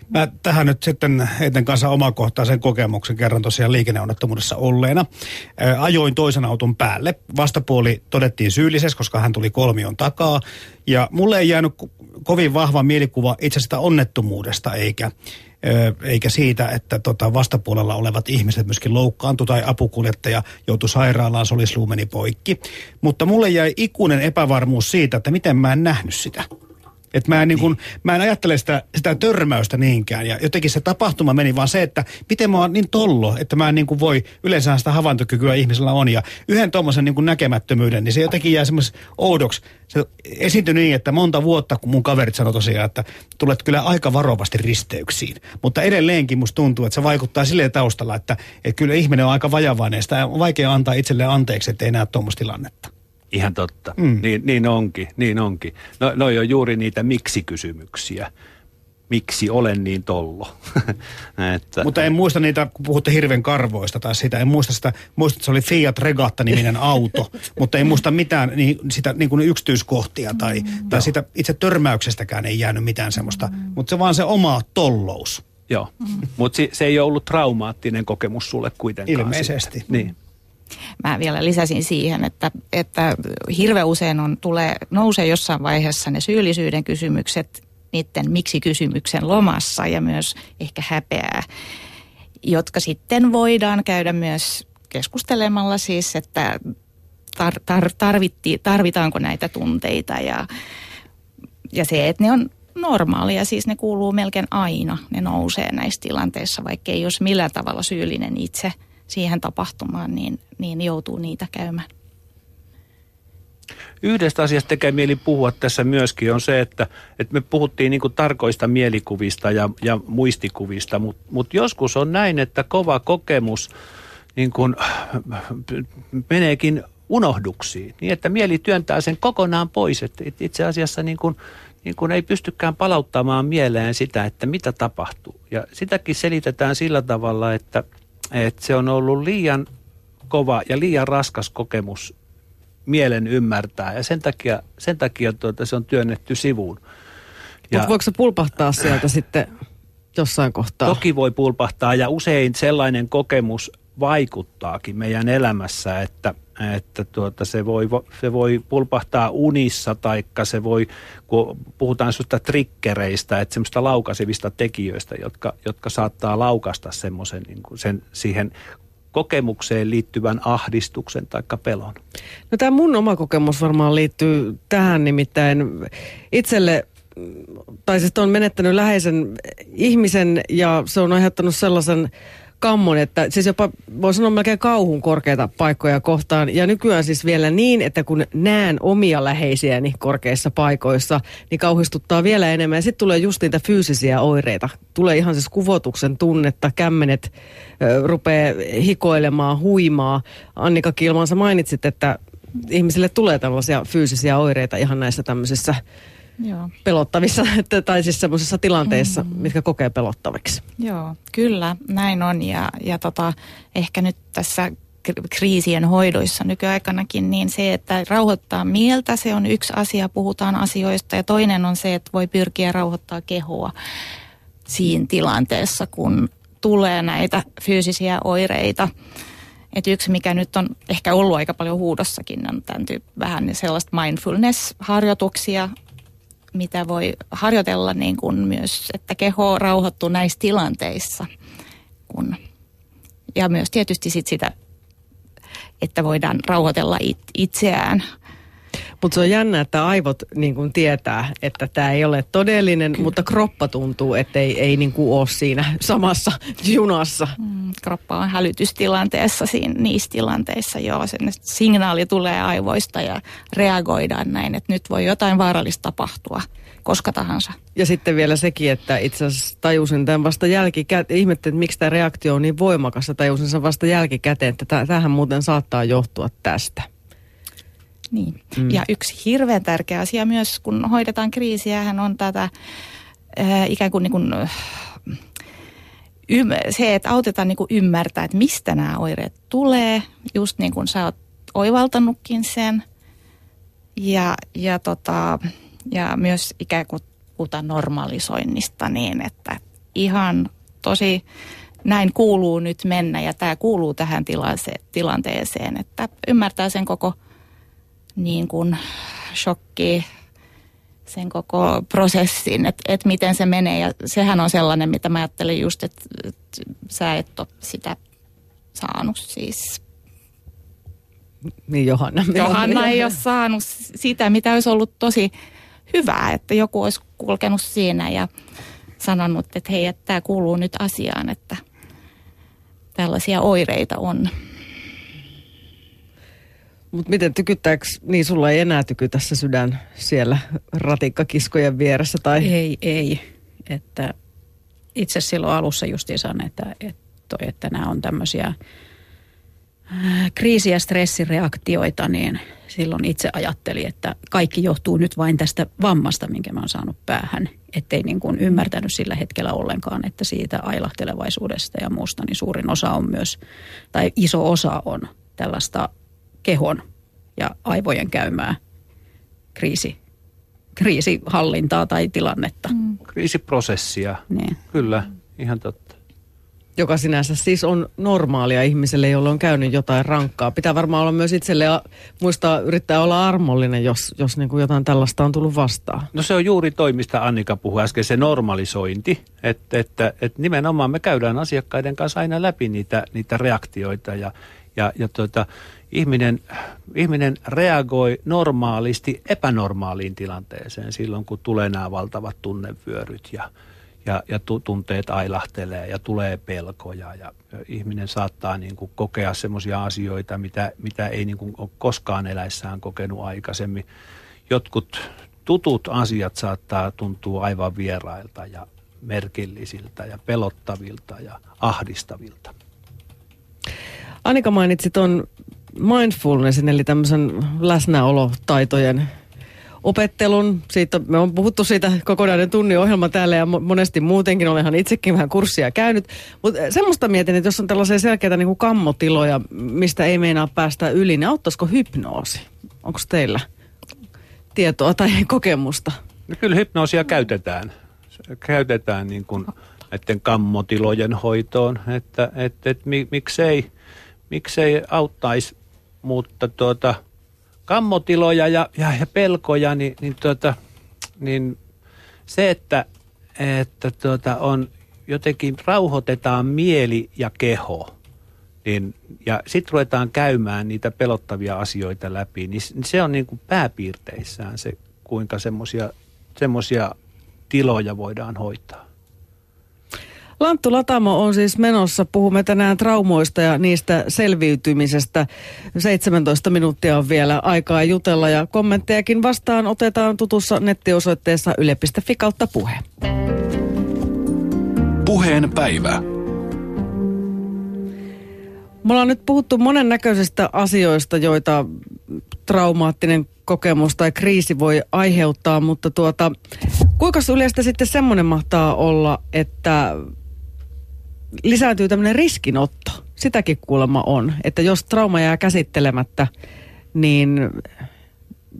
Mä tähän nyt sitten eten kanssa omakohtaisen kokemuksen kerran tosiaan liikenneonnettomuudessa olleena. Ajoin toisen auton päälle. Vastapuoli todettiin syylliseksi, koska hän tuli kolmion takaa. Ja mulle ei jäänyt kovin vahva mielikuva itse sitä onnettomuudesta eikä, eikä siitä, että tota vastapuolella olevat ihmiset myöskin loukkaantu tai apukuljettaja joutui sairaalaan, solisluumeni poikki. Mutta mulle jäi ikuinen epävarmuus siitä, että miten mä en nähnyt sitä. Et mä, en, niin kun, mä en ajattele sitä, sitä törmäystä niinkään. Ja jotenkin se tapahtuma meni vaan se, että miten mä oon niin tollo, että mä en niin kuin voi, yleensä sitä havaintokykyä ihmisellä on. Ja yhden tuommoisen niin näkemättömyyden, niin se jotenkin jää semmoisen oudoksi. Se esiintyi niin, että monta vuotta, kun mun kaverit sanoi tosiaan, että tulet kyllä aika varovasti risteyksiin. Mutta edelleenkin musta tuntuu, että se vaikuttaa silleen taustalla, että, että kyllä ihminen on aika vajavainen. Sitä on vaikea antaa itselleen anteeksi, että ei näe tuommoista tilannetta. Ihan totta. Mm. Niin, niin onkin, niin onkin. No, no on juuri niitä miksi-kysymyksiä. Miksi olen niin tollo? että, Mutta en muista niitä, kun puhutte hirven karvoista tai sitä. En muista sitä, muista, että se oli Fiat Regatta-niminen auto, mutta en muista mitään niin, sitä niin kuin yksityiskohtia tai, mm. tai sitä itse törmäyksestäkään ei jäänyt mitään semmoista. Mm. Mutta se vaan se oma tollous. Joo, mm. mutta se, se ei ollut traumaattinen kokemus sulle kuitenkaan. Ilmeisesti. Sitten. Niin mä vielä lisäsin siihen, että, että hirveän usein on, tulee, nousee jossain vaiheessa ne syyllisyyden kysymykset niiden miksi-kysymyksen lomassa ja myös ehkä häpeää, jotka sitten voidaan käydä myös keskustelemalla siis, että tar, tar, tarvitti, tarvitaanko näitä tunteita ja, ja se, että ne on normaalia, siis ne kuuluu melkein aina, ne nousee näissä tilanteissa, vaikka ei olisi millään tavalla syyllinen itse – siihen tapahtumaan, niin, niin joutuu niitä käymään. Yhdestä asiasta tekee mieli puhua tässä myöskin on se, että, että me puhuttiin niin tarkoista mielikuvista ja, ja muistikuvista, mutta mut joskus on näin, että kova kokemus niin kuin, meneekin unohduksiin, niin että mieli työntää sen kokonaan pois. Että itse asiassa niin kuin, niin kuin ei pystykään palauttamaan mieleen sitä, että mitä tapahtuu. Ja sitäkin selitetään sillä tavalla, että että se on ollut liian kova ja liian raskas kokemus mielen ymmärtää ja sen takia, sen takia tuota, se on työnnetty sivuun. Mutta voiko se pulpahtaa sieltä sitten jossain kohtaa? Toki voi pulpahtaa ja usein sellainen kokemus vaikuttaakin meidän elämässä, että, että tuota, se, voi, se voi pulpahtaa unissa, taikka se voi, kun puhutaan sellaista trikkereistä, että semmoista laukaisevista tekijöistä, jotka, jotka saattaa laukasta semmoisen niin sen, siihen kokemukseen liittyvän ahdistuksen tai pelon. No tämä mun oma kokemus varmaan liittyy tähän nimittäin itselle tai siis on menettänyt läheisen ihmisen ja se on aiheuttanut sellaisen kammon, että siis jopa voi sanoa melkein kauhun korkeita paikkoja kohtaan. Ja nykyään siis vielä niin, että kun näen omia läheisiäni korkeissa paikoissa, niin kauhistuttaa vielä enemmän. Ja sitten tulee just niitä fyysisiä oireita. Tulee ihan siis kuvotuksen tunnetta, kämmenet ö, rupeaa hikoilemaan, huimaa. Annika Kilmansa mainitsit, että ihmisille tulee tällaisia fyysisiä oireita ihan näissä tämmöisissä Joo. pelottavissa, tai siis semmoisissa tilanteissa, mm. mitkä kokee pelottaviksi. Joo, kyllä, näin on. Ja, ja tota, ehkä nyt tässä kriisien hoidoissa nykyaikanakin, niin se, että rauhoittaa mieltä, se on yksi asia, puhutaan asioista. Ja toinen on se, että voi pyrkiä rauhoittaa kehoa. siinä tilanteessa, kun tulee näitä fyysisiä oireita. Et yksi, mikä nyt on ehkä ollut aika paljon huudossakin, on tämän tyyppi, vähän sellaista mindfulness-harjoituksia, mitä voi harjoitella niin kuin myös, että keho rauhoittuu näissä tilanteissa. Kun, ja myös tietysti sit sitä, että voidaan rauhoitella it, itseään – mutta se on jännä, että aivot niin kuin tietää, että tämä ei ole todellinen, Kyllä. mutta kroppa tuntuu, että ei, ei niin kuin ole siinä samassa junassa. Mm, kroppa on hälytystilanteessa siinä, niissä tilanteissa, joo. Sen signaali tulee aivoista ja reagoidaan näin, että nyt voi jotain vaarallista tapahtua koska tahansa. Ja sitten vielä sekin, että itse asiassa tajusin tämän vasta jälkikäteen, ihmettelin, että miksi tämä reaktio on niin voimakas, tajusin sen vasta jälkikäteen, että tähän muuten saattaa johtua tästä. Niin. Mm. Ja yksi hirveän tärkeä asia myös, kun hoidetaan kriisiä, hän on tätä äh, ikään kuin, niin kuin äh, ym, se, että autetaan niin kuin ymmärtää, että mistä nämä oireet tulee, just niin kuin sä oot oivaltanutkin sen. Ja, ja, tota, ja myös ikään kuin puhutaan normalisoinnista niin, että ihan tosi näin kuuluu nyt mennä ja tämä kuuluu tähän tilanteeseen, että ymmärtää sen koko – niin kuin shokki sen koko prosessin, että et miten se menee. Ja sehän on sellainen, mitä mä ajattelin just, että et sä et ole sitä saanut siis. Niin Johanna. Johanna ei ole saanut sitä, mitä olisi ollut tosi hyvää, että joku olisi kulkenut siinä ja sanonut, että hei, että tämä kuuluu nyt asiaan, että tällaisia oireita on. Mutta miten tykyttääkö, niin sulla ei enää tyky tässä sydän siellä ratikkakiskojen vieressä? Tai? Ei, ei. Että itse silloin alussa justiin sanon, että, että, että nämä on tämmöisiä äh, kriisi- ja stressireaktioita, niin silloin itse ajatteli, että kaikki johtuu nyt vain tästä vammasta, minkä mä oon saanut päähän. Ettei niin kuin ymmärtänyt sillä hetkellä ollenkaan, että siitä ailahtelevaisuudesta ja muusta, niin suurin osa on myös, tai iso osa on tällaista kehon ja aivojen käymää kriisi, kriisihallintaa tai tilannetta. Mm. Kriisiprosessia, niin. kyllä, ihan totta. Joka sinänsä siis on normaalia ihmiselle, jolla on käynyt jotain rankkaa. Pitää varmaan olla myös itselle ja muistaa yrittää olla armollinen, jos, jos niin kuin jotain tällaista on tullut vastaan. No se on juuri toi, mistä Annika puhui äsken, se normalisointi. Että, että, että nimenomaan me käydään asiakkaiden kanssa aina läpi niitä, niitä reaktioita ja, ja, ja tuota, ihminen, ihminen reagoi normaalisti epänormaaliin tilanteeseen silloin, kun tulee nämä valtavat tunnevyöryt ja, ja, ja tunteet ailahtelee ja tulee pelkoja ja ihminen saattaa niin kuin kokea semmoisia asioita, mitä, mitä ei niin kuin ole koskaan eläissään kokenut aikaisemmin. Jotkut tutut asiat saattaa tuntua aivan vierailta ja merkillisiltä ja pelottavilta ja ahdistavilta. Annika mainitsi tuon mindfulnessin, eli tämmöisen läsnäolotaitojen opettelun. Siitä, me on puhuttu siitä kokonainen tunnin ohjelma täällä ja monesti muutenkin olenhan itsekin vähän kurssia käynyt. Mutta semmoista mietin, että jos on tällaisia selkeitä niin kuin kammotiloja, mistä ei meinaa päästä yli, niin auttaisiko hypnoosi? Onko teillä tietoa tai kokemusta? No kyllä hypnoosia käytetään. Käytetään niin kuin näiden kammotilojen hoitoon, että et, et, miksei, miksei auttaisi mutta tuota, kammotiloja ja, ja, ja pelkoja, niin, niin, tuota, niin se, että, että tuota, on jotenkin rauhoitetaan mieli ja keho, niin, ja sitten ruvetaan käymään niitä pelottavia asioita läpi, niin se on niin kuin pääpiirteissään se, kuinka semmoisia tiloja voidaan hoitaa. Lanttu Latamo on siis menossa. Puhumme tänään traumoista ja niistä selviytymisestä. 17 minuuttia on vielä aikaa jutella ja kommenttejakin vastaan otetaan tutussa nettiosoitteessa yle.fi kautta puhe. Puheen päivä. Me ollaan nyt puhuttu monennäköisistä asioista, joita traumaattinen kokemus tai kriisi voi aiheuttaa, mutta tuota, kuinka yleistä sitten semmoinen mahtaa olla, että lisääntyy tämmöinen riskinotto. Sitäkin kuulemma on, että jos trauma jää käsittelemättä, niin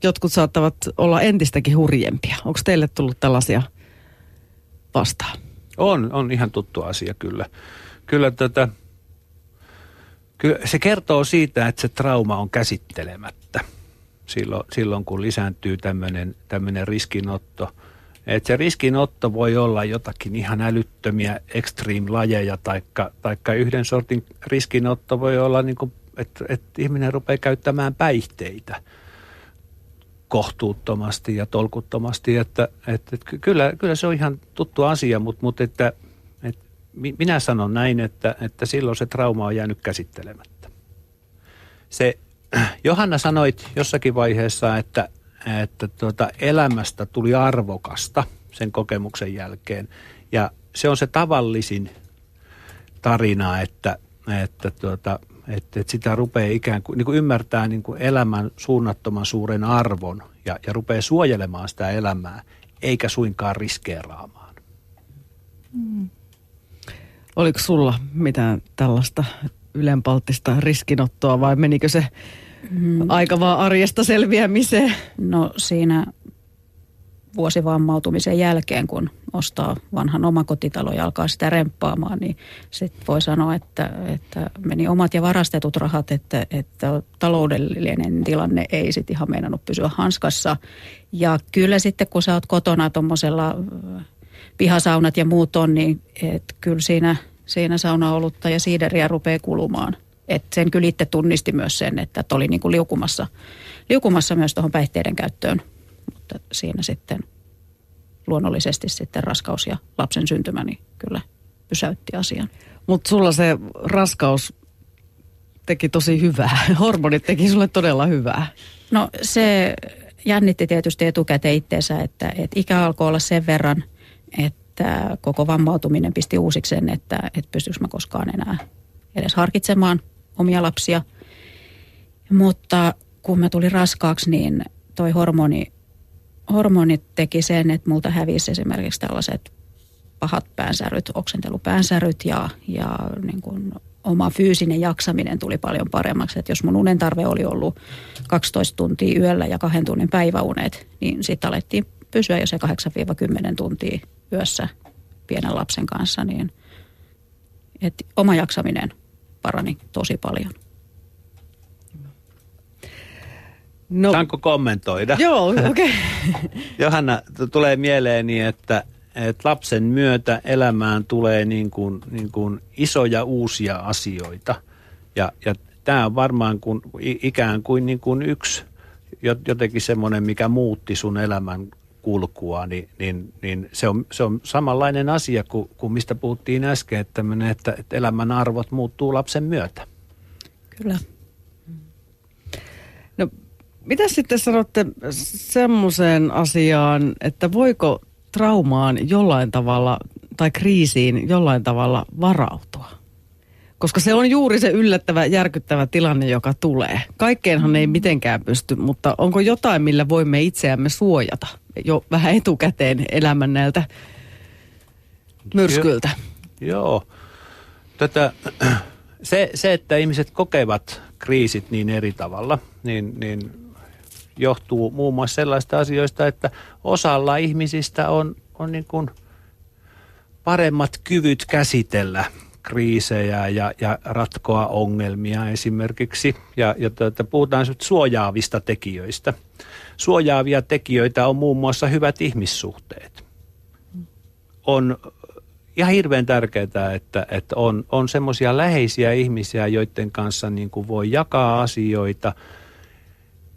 jotkut saattavat olla entistäkin hurjempia. Onko teille tullut tällaisia vastaan? On, on ihan tuttu asia kyllä. Kyllä tätä, kyllä se kertoo siitä, että se trauma on käsittelemättä silloin, silloin kun lisääntyy tämmöinen riskinotto. Et se riskinotto voi olla jotakin ihan älyttömiä extreme-lajeja, taikka, taikka yhden sortin riskinotto voi olla, niin että, että ihminen rupeaa käyttämään päihteitä kohtuuttomasti ja tolkuttomasti. Että, että, että kyllä, kyllä se on ihan tuttu asia, mutta, mutta että, että minä sanon näin, että, että silloin se trauma on jäänyt käsittelemättä. Se, Johanna sanoit jossakin vaiheessa, että, että tuota, elämästä tuli arvokasta sen kokemuksen jälkeen. Ja se on se tavallisin tarina, että, että tuota, että, että sitä rupeaa ikään kuin, niin kuin ymmärtää niin kuin elämän suunnattoman suuren arvon ja, ja rupeaa suojelemaan sitä elämää, eikä suinkaan riskeeraamaan. Mm. Oliko sulla mitään tällaista ylenpalttista riskinottoa vai menikö se mm. aika vaan arjesta selviämiseen? No siinä vuosivammautumisen jälkeen, kun ostaa vanhan omakotitalo ja alkaa sitä remppaamaan, niin sitten voi sanoa, että, että meni omat ja varastetut rahat, että, että taloudellinen tilanne ei sitten ihan meinannut pysyä hanskassa. Ja kyllä sitten kun sä oot kotona tuommoisella äh, pihasaunat ja muut on, niin et kyllä siinä, siinä saunaolutta ja siideriä rupeaa kulumaan. Et sen kyllä itse tunnisti myös sen, että oli niin kuin liukumassa, liukumassa myös tuohon päihteiden käyttöön mutta siinä sitten luonnollisesti sitten raskaus ja lapsen syntymä niin kyllä pysäytti asian. Mutta sulla se raskaus teki tosi hyvää. Hormonit teki sulle todella hyvää. No se jännitti tietysti etukäteen itteensä, että, että ikä alkoi olla sen verran, että koko vammautuminen pisti uusiksi sen, että, että pystyykö mä koskaan enää edes harkitsemaan omia lapsia. Mutta kun mä tulin raskaaksi, niin toi hormoni hormonit teki sen, että multa hävisi esimerkiksi tällaiset pahat päänsäryt, oksentelupäänsäryt ja, ja niin kuin oma fyysinen jaksaminen tuli paljon paremmaksi. Että jos mun unen tarve oli ollut 12 tuntia yöllä ja kahden tunnin päiväunet, niin sitten alettiin pysyä jo se 8-10 tuntia yössä pienen lapsen kanssa, niin että oma jaksaminen parani tosi paljon. No, Saanko kommentoida? Joo, okei. Okay. Johanna, tulee mieleeni, että, että lapsen myötä elämään tulee niin kuin, niin kuin isoja uusia asioita. Ja, ja tämä on varmaan kun, ikään kuin, niin kuin yksi jotenkin semmoinen, mikä muutti sun elämän kulkua, niin, niin, niin se, on, se on samanlainen asia kuin, kuin mistä puhuttiin äsken, että, että, että elämän arvot muuttuu lapsen myötä. Kyllä. No mitä sitten sanotte semmoiseen asiaan, että voiko traumaan jollain tavalla tai kriisiin jollain tavalla varautua? Koska se on juuri se yllättävä, järkyttävä tilanne, joka tulee. Kaikkeenhan ei mitenkään pysty, mutta onko jotain, millä voimme itseämme suojata jo vähän etukäteen elämän näiltä myrskyltä? Jo, joo. Tätä, se, se, että ihmiset kokevat kriisit niin eri tavalla, niin, niin johtuu muun muassa sellaista asioista, että osalla ihmisistä on, on niin kuin paremmat kyvyt käsitellä kriisejä ja, ja ratkoa ongelmia esimerkiksi. Ja, ja tuota, puhutaan suojaavista tekijöistä. Suojaavia tekijöitä on muun muassa hyvät ihmissuhteet. On ihan hirveän tärkeää, että, että on, on semmoisia läheisiä ihmisiä, joiden kanssa niin kuin voi jakaa asioita –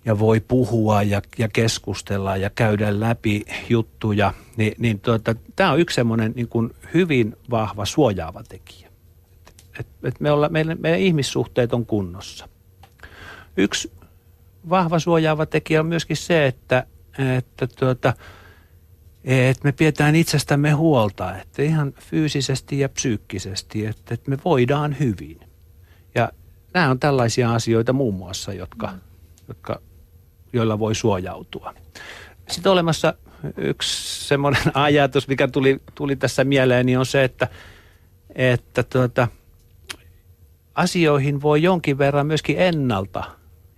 ja voi puhua ja, ja keskustella ja käydä läpi juttuja, niin, niin tuota, tämä on yksi semmoinen niin hyvin vahva suojaava tekijä. Et, et me olla, meidän, meidän ihmissuhteet on kunnossa. Yksi vahva suojaava tekijä on myöskin se, että, että tuota, että me pidetään itsestämme huolta, että ihan fyysisesti ja psyykkisesti, että, että me voidaan hyvin. Ja nämä on tällaisia asioita muun muassa, jotka, jotka joilla voi suojautua. Sitten olemassa yksi semmoinen ajatus, mikä tuli, tuli tässä mieleen, niin on se, että, että tuota, asioihin voi jonkin verran myöskin ennalta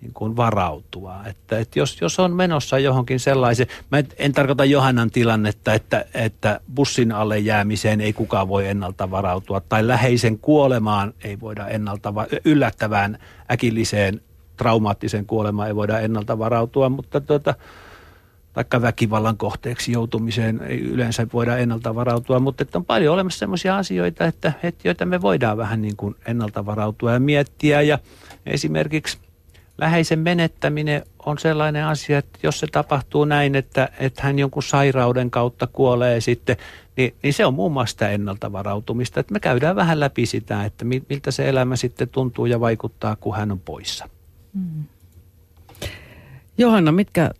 niin kuin varautua. Että, että jos, jos on menossa johonkin sellaisen, mä en, en tarkoita Johannan tilannetta, että, että bussin alle jäämiseen ei kukaan voi ennalta varautua, tai läheisen kuolemaan ei voida ennalta, yllättävään äkilliseen traumaattiseen kuolemaan ei voida ennalta varautua, mutta tuota, taikka väkivallan kohteeksi joutumiseen ei yleensä voida ennalta varautua, mutta että on paljon olemassa sellaisia asioita, että, että joita me voidaan vähän niin kuin ennalta varautua ja miettiä. Ja esimerkiksi läheisen menettäminen on sellainen asia, että jos se tapahtuu näin, että, että hän jonkun sairauden kautta kuolee sitten, niin, niin se on muun muassa sitä ennalta varautumista. Että me käydään vähän läpi sitä, että miltä se elämä sitten tuntuu ja vaikuttaa, kun hän on poissa. Mm. Johanna, mitkä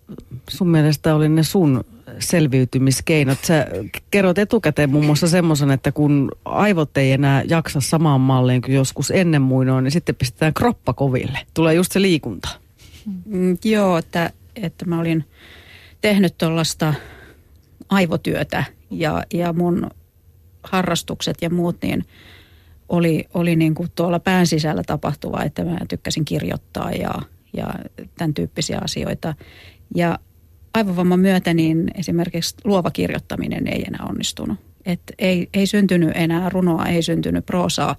sun mielestä oli ne sun selviytymiskeinot? Sä kerrot etukäteen muun muassa semmoisen, että kun aivot ei enää jaksa samaan malliin kuin joskus ennen muinoin, niin sitten pistetään kroppa koville. Tulee just se liikunta. Mm, joo, että, että mä olin tehnyt tuollaista aivotyötä ja, ja mun harrastukset ja muut, niin oli, oli niin kuin tuolla pään sisällä tapahtuvaa, että mä tykkäsin kirjoittaa ja, ja tämän tyyppisiä asioita. Ja aivovamman myötä niin esimerkiksi luova kirjoittaminen ei enää onnistunut. Et ei, ei syntynyt enää runoa, ei syntynyt proosaa,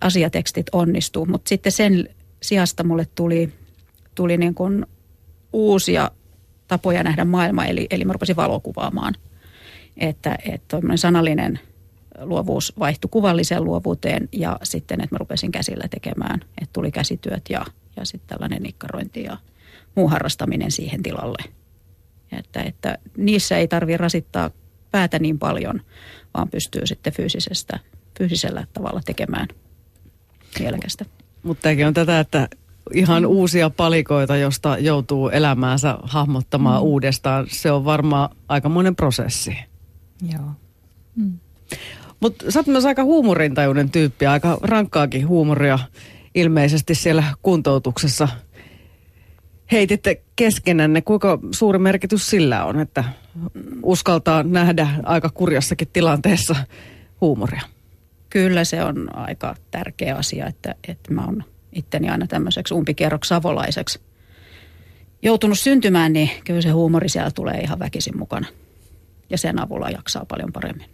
asiatekstit onnistuu, mutta sitten sen sijasta mulle tuli, tuli niin kuin uusia tapoja nähdä maailma, eli, eli mä rupesin valokuvaamaan. Että, että sanallinen luovuus vaihtui kuvalliseen luovuuteen ja sitten, että mä rupesin käsillä tekemään, että tuli käsityöt ja, ja sitten tällainen nikkarointi ja muu harrastaminen siihen tilalle. Että, että niissä ei tarvitse rasittaa päätä niin paljon, vaan pystyy sitten fyysisestä, fyysisellä tavalla tekemään mielekästä. Mutta tämäkin on tätä, että ihan mm. uusia palikoita, josta joutuu elämäänsä hahmottamaan mm. uudestaan. Se on varmaan aikamoinen prosessi. Joo. Mm. Mutta sä oot myös aika huumorintajuinen tyyppi, aika rankkaakin huumoria ilmeisesti siellä kuntoutuksessa heititte keskenänne. Kuinka suuri merkitys sillä on, että uskaltaa nähdä aika kurjassakin tilanteessa huumoria? Kyllä se on aika tärkeä asia, että, että mä oon itteni aina tämmöiseksi umpikerroksi savolaiseksi joutunut syntymään, niin kyllä se huumori siellä tulee ihan väkisin mukana. Ja sen avulla jaksaa paljon paremmin.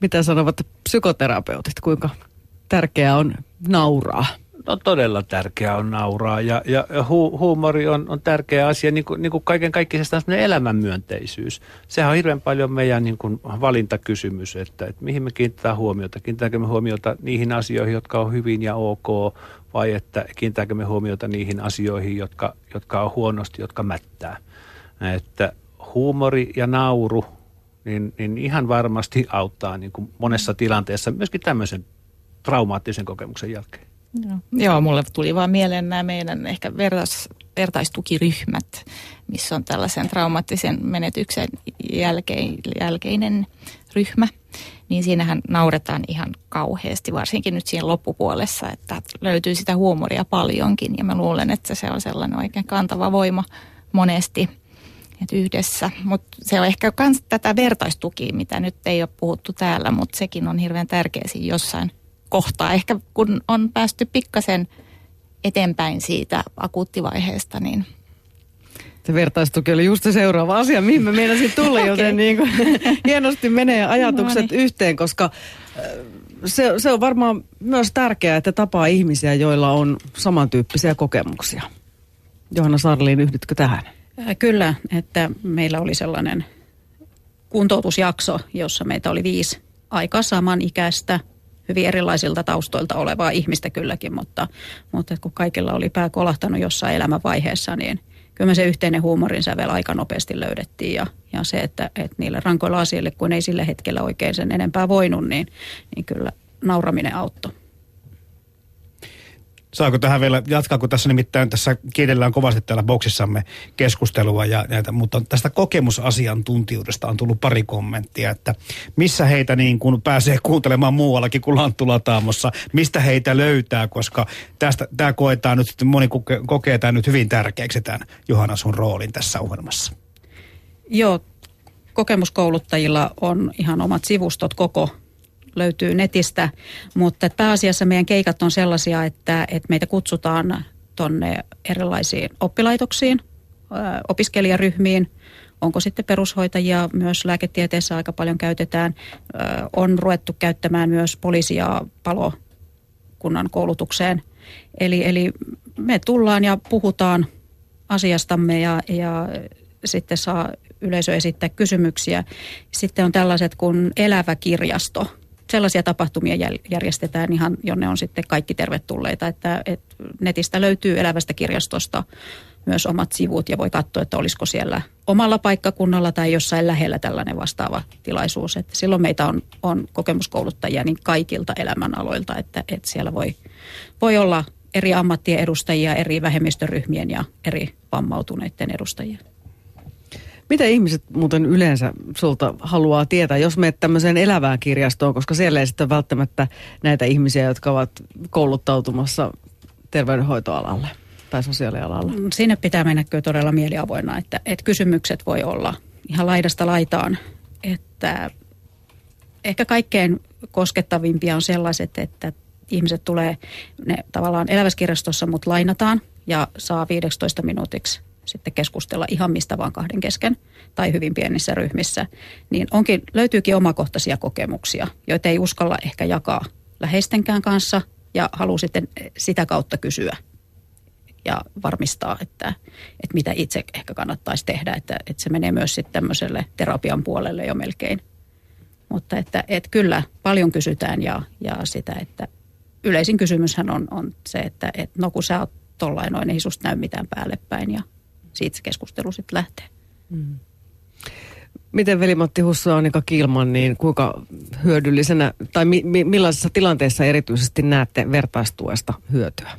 Mitä sanovat psykoterapeutit, kuinka tärkeää on nauraa? No todella tärkeää on nauraa ja, ja hu, huumori on, on tärkeä asia, niin kuin, niin kuin kaiken kaikkiaan elämänmyönteisyys. Sehän on hirveän paljon meidän niin kuin valintakysymys, että, että mihin me kiinnitetään huomiota. Kiinnitetäänkö me huomiota niihin asioihin, jotka on hyvin ja ok, vai että kiinnitetäänkö me huomiota niihin asioihin, jotka, jotka on huonosti, jotka mättää. Että huumori ja nauru niin, niin ihan varmasti auttaa niin kuin monessa tilanteessa, myöskin tämmöisen traumaattisen kokemuksen jälkeen. Joo, Joo mulle tuli vaan mieleen nämä meidän ehkä vertais, vertaistukiryhmät, missä on tällaisen traumaattisen menetyksen jälkein, jälkeinen ryhmä. Niin siinähän nauretaan ihan kauheasti, varsinkin nyt siinä loppupuolessa, että löytyy sitä huumoria paljonkin. Ja mä luulen, että se on sellainen oikein kantava voima monesti – että yhdessä. Mutta se on ehkä myös tätä vertaistukia, mitä nyt ei ole puhuttu täällä, mutta sekin on hirveän tärkeä siinä jossain kohtaa. Ehkä kun on päästy pikkasen eteenpäin siitä akuuttivaiheesta, niin se vertaistuki oli just se seuraava asia, mihin me meinasin tulla, okay. joten niin kuin, hienosti menee ajatukset no niin. yhteen, koska äh, se, se on varmaan myös tärkeää, että tapaa ihmisiä, joilla on samantyyppisiä kokemuksia. Johanna Sarliin, yhdytkö tähän? Äh, kyllä, että meillä oli sellainen kuntoutusjakso, jossa meitä oli viisi aika samanikäistä, hyvin erilaisilta taustoilta olevaa ihmistä kylläkin, mutta, mutta kun kaikilla oli pää kolahtanut jossain elämänvaiheessa, niin kyllä me se yhteinen huumorin sävel aika nopeasti löydettiin ja, ja se, että, että niille rankoilla asioille, kun ei sillä hetkellä oikein sen enempää voinut, niin, niin kyllä nauraminen auttoi. Saako tähän vielä jatkaa, kun tässä nimittäin tässä kiitellään kovasti täällä boksissamme keskustelua ja näitä, mutta tästä kokemusasiantuntijuudesta on tullut pari kommenttia, että missä heitä niin kuin pääsee kuuntelemaan muuallakin kuin Lanttulataamossa, mistä heitä löytää, koska tästä, tämä koetaan nyt, moni kokee tämän nyt hyvin tärkeäksi tämän Johanna sun roolin tässä ohjelmassa. Joo, kokemuskouluttajilla on ihan omat sivustot koko löytyy netistä, mutta pääasiassa meidän keikat on sellaisia, että, että meitä kutsutaan tonne erilaisiin oppilaitoksiin, opiskelijaryhmiin, onko sitten perushoitajia, myös lääketieteessä aika paljon käytetään. On ruvettu käyttämään myös poliisi- ja palokunnan koulutukseen. Eli, eli me tullaan ja puhutaan asiastamme ja, ja sitten saa yleisö esittää kysymyksiä. Sitten on tällaiset kuin elävä kirjasto. Sellaisia tapahtumia järjestetään ihan, jonne on sitten kaikki tervetulleita. Että, että netistä löytyy elävästä kirjastosta myös omat sivut ja voi katsoa, että olisiko siellä omalla paikkakunnalla tai jossain lähellä tällainen vastaava tilaisuus. Että silloin meitä on, on kokemuskouluttajia niin kaikilta elämänaloilta, että, että siellä voi, voi olla eri ammattien edustajia, eri vähemmistöryhmien ja eri vammautuneiden edustajia. Mitä ihmiset muuten yleensä sulta haluaa tietää, jos menet tämmöiseen elävään kirjastoon, koska siellä ei sitten välttämättä näitä ihmisiä, jotka ovat kouluttautumassa terveydenhoitoalalle tai sosiaalialalla? Mm, sinne pitää mennä kyllä todella mieliavoinna, että, että kysymykset voi olla ihan laidasta laitaan. Että ehkä kaikkein koskettavimpia on sellaiset, että ihmiset tulee ne tavallaan eläväskirjastossa, mutta lainataan ja saa 15 minuutiksi sitten keskustella ihan mistä vaan kahden kesken tai hyvin pienissä ryhmissä, niin onkin, löytyykin omakohtaisia kokemuksia, joita ei uskalla ehkä jakaa läheistenkään kanssa ja haluaa sitten sitä kautta kysyä ja varmistaa, että, että mitä itse ehkä kannattaisi tehdä, että, että se menee myös sitten tämmöiselle terapian puolelle jo melkein. Mutta että, että kyllä paljon kysytään ja, ja sitä, että yleisin kysymyshän on, on se, että, että no kun sä oot tollain noin, ei susta näy mitään päälle päin ja siitä se keskustelu sitten lähtee. Mm. Miten velimatti Husso Annika Kilman, niin kuinka hyödyllisenä tai mi, mi, millaisessa tilanteessa erityisesti näette vertaistuesta hyötyä?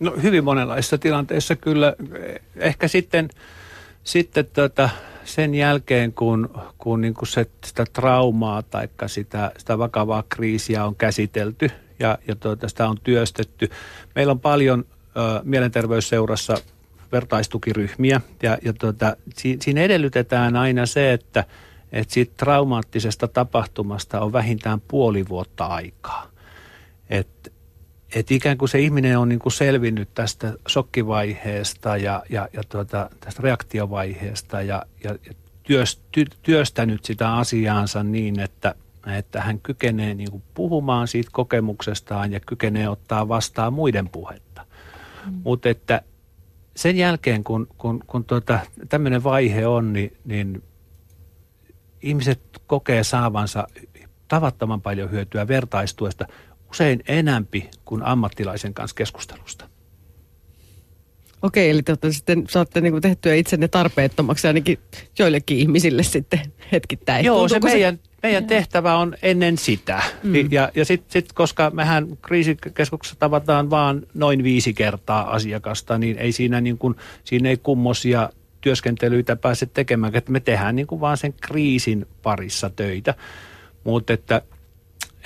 No hyvin monenlaisissa tilanteissa kyllä. Ehkä sitten, sitten tota, sen jälkeen, kun, kun niin kuin se, sitä traumaa tai sitä, sitä vakavaa kriisiä on käsitelty ja, ja tuota, sitä on työstetty. Meillä on paljon ö, mielenterveysseurassa vertaistukiryhmiä ja, ja tuota, si, siinä edellytetään aina se, että, että siitä traumaattisesta tapahtumasta on vähintään puoli vuotta aikaa. Että että ikään kuin se ihminen on niin kuin selvinnyt tästä shokkivaiheesta ja, ja, ja tuota, tästä reaktiovaiheesta ja, ja työst, ty, työstänyt sitä asiaansa niin, että, että hän kykenee niin kuin puhumaan siitä kokemuksestaan ja kykenee ottaa vastaan muiden puhetta. Mm. Mutta että sen jälkeen, kun, kun, kun tuota, tämmöinen vaihe on, niin, niin ihmiset kokee saavansa tavattoman paljon hyötyä vertaistuesta usein enämpi kuin ammattilaisen kanssa keskustelusta. Okei, eli te sitten saatte niin tehtyä itsenne tarpeettomaksi ainakin joillekin ihmisille sitten hetkittäin. Joo, se meidän, se meidän tehtävä on ennen sitä. Mm. Ja, ja sitten sit, koska mehän kriisikeskuksessa tavataan vaan noin viisi kertaa asiakasta, niin ei siinä, niin kuin, siinä ei kummosia työskentelyitä pääse tekemään, että me tehdään niin kuin vaan sen kriisin parissa töitä. Mutta että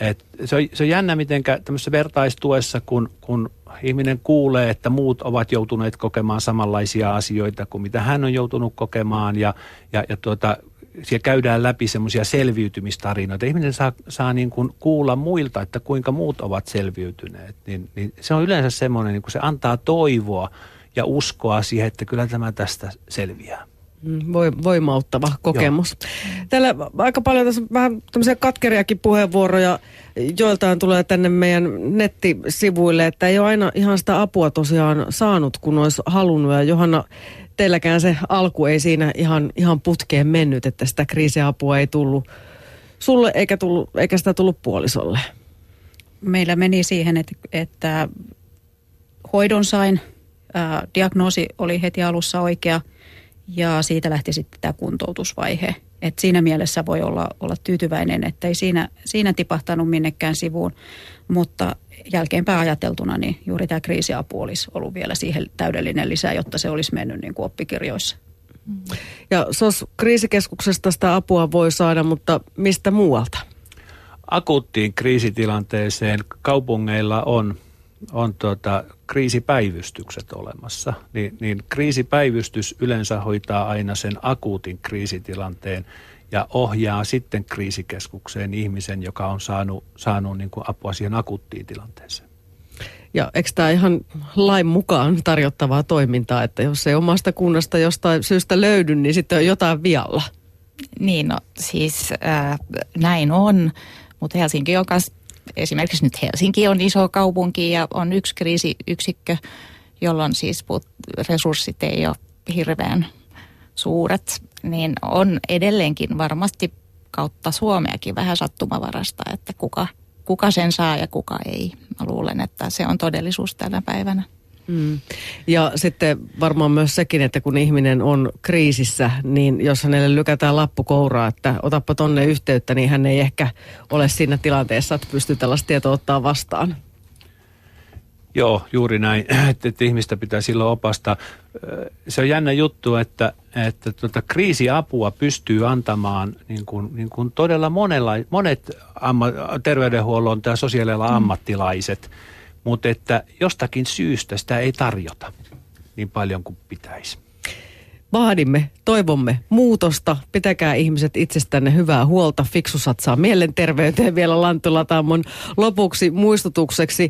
et se, on, se on jännä, miten tämmöisessä vertaistuessa, kun, kun ihminen kuulee, että muut ovat joutuneet kokemaan samanlaisia asioita kuin mitä hän on joutunut kokemaan ja, ja, ja tuota, siellä käydään läpi semmoisia selviytymistarinoita. Ihminen saa, saa niin kuin kuulla muilta, että kuinka muut ovat selviytyneet. Niin, niin se on yleensä semmoinen, niin kuin se antaa toivoa ja uskoa siihen, että kyllä tämä tästä selviää. Mm, voimauttava kokemus. Joo. Täällä aika paljon tässä vähän tämmöisiä katkeriakin puheenvuoroja joiltain tulee tänne meidän nettisivuille, että ei ole aina ihan sitä apua tosiaan saanut, kun olisi halunnut. Ja Johanna, teilläkään se alku ei siinä ihan, ihan putkeen mennyt, että sitä kriisiapua ei tullut sulle eikä, tullut, eikä sitä tullut puolisolle. Meillä meni siihen, että, että hoidon sain, ää, diagnoosi oli heti alussa oikea – ja siitä lähti sitten tämä kuntoutusvaihe. Et siinä mielessä voi olla, olla tyytyväinen, että ei siinä, siinä tipahtanut minnekään sivuun, mutta jälkeenpäin ajateltuna niin juuri tämä kriisiapu olisi ollut vielä siihen täydellinen lisä, jotta se olisi mennyt niin kuin oppikirjoissa. Ja SOS kriisikeskuksesta sitä apua voi saada, mutta mistä muualta? Akuuttiin kriisitilanteeseen kaupungeilla on on tuota, kriisipäivystykset olemassa, niin, niin kriisipäivystys yleensä hoitaa aina sen akuutin kriisitilanteen ja ohjaa sitten kriisikeskukseen ihmisen, joka on saanut, saanut niin kuin apua siihen akuuttiin tilanteeseen. Ja eikö tämä ihan lain mukaan tarjottavaa toimintaa, että jos ei omasta kunnasta jostain syystä löydy, niin sitten on jotain vialla? Niin, no siis äh, näin on, mutta Helsinki on kas, esimerkiksi nyt Helsinki on iso kaupunki ja on yksi kriisiyksikkö, jolloin siis resurssit ei ole hirveän suuret, niin on edelleenkin varmasti kautta Suomeakin vähän sattumavarasta, että kuka, kuka sen saa ja kuka ei. Mä luulen, että se on todellisuus tänä päivänä. Mm. Ja sitten varmaan myös sekin, että kun ihminen on kriisissä, niin jos hänelle lykätään lappu kouraa, että otappa tonne yhteyttä, niin hän ei ehkä ole siinä tilanteessa, että pystyy tällaista tietoa ottaa vastaan. Joo, juuri näin, että, että ihmistä pitää silloin opastaa. Se on jännä juttu, että, että tuota, kriisiapua pystyy antamaan niin kuin, niin kuin todella monella, monet amma, terveydenhuollon tai sosiaalialan mm. Mutta että jostakin syystä sitä ei tarjota niin paljon kuin pitäisi vaadimme, toivomme muutosta. Pitäkää ihmiset itsestänne hyvää huolta. Fiksu satsaa mielenterveyteen vielä Lanttulatammon lopuksi muistutukseksi.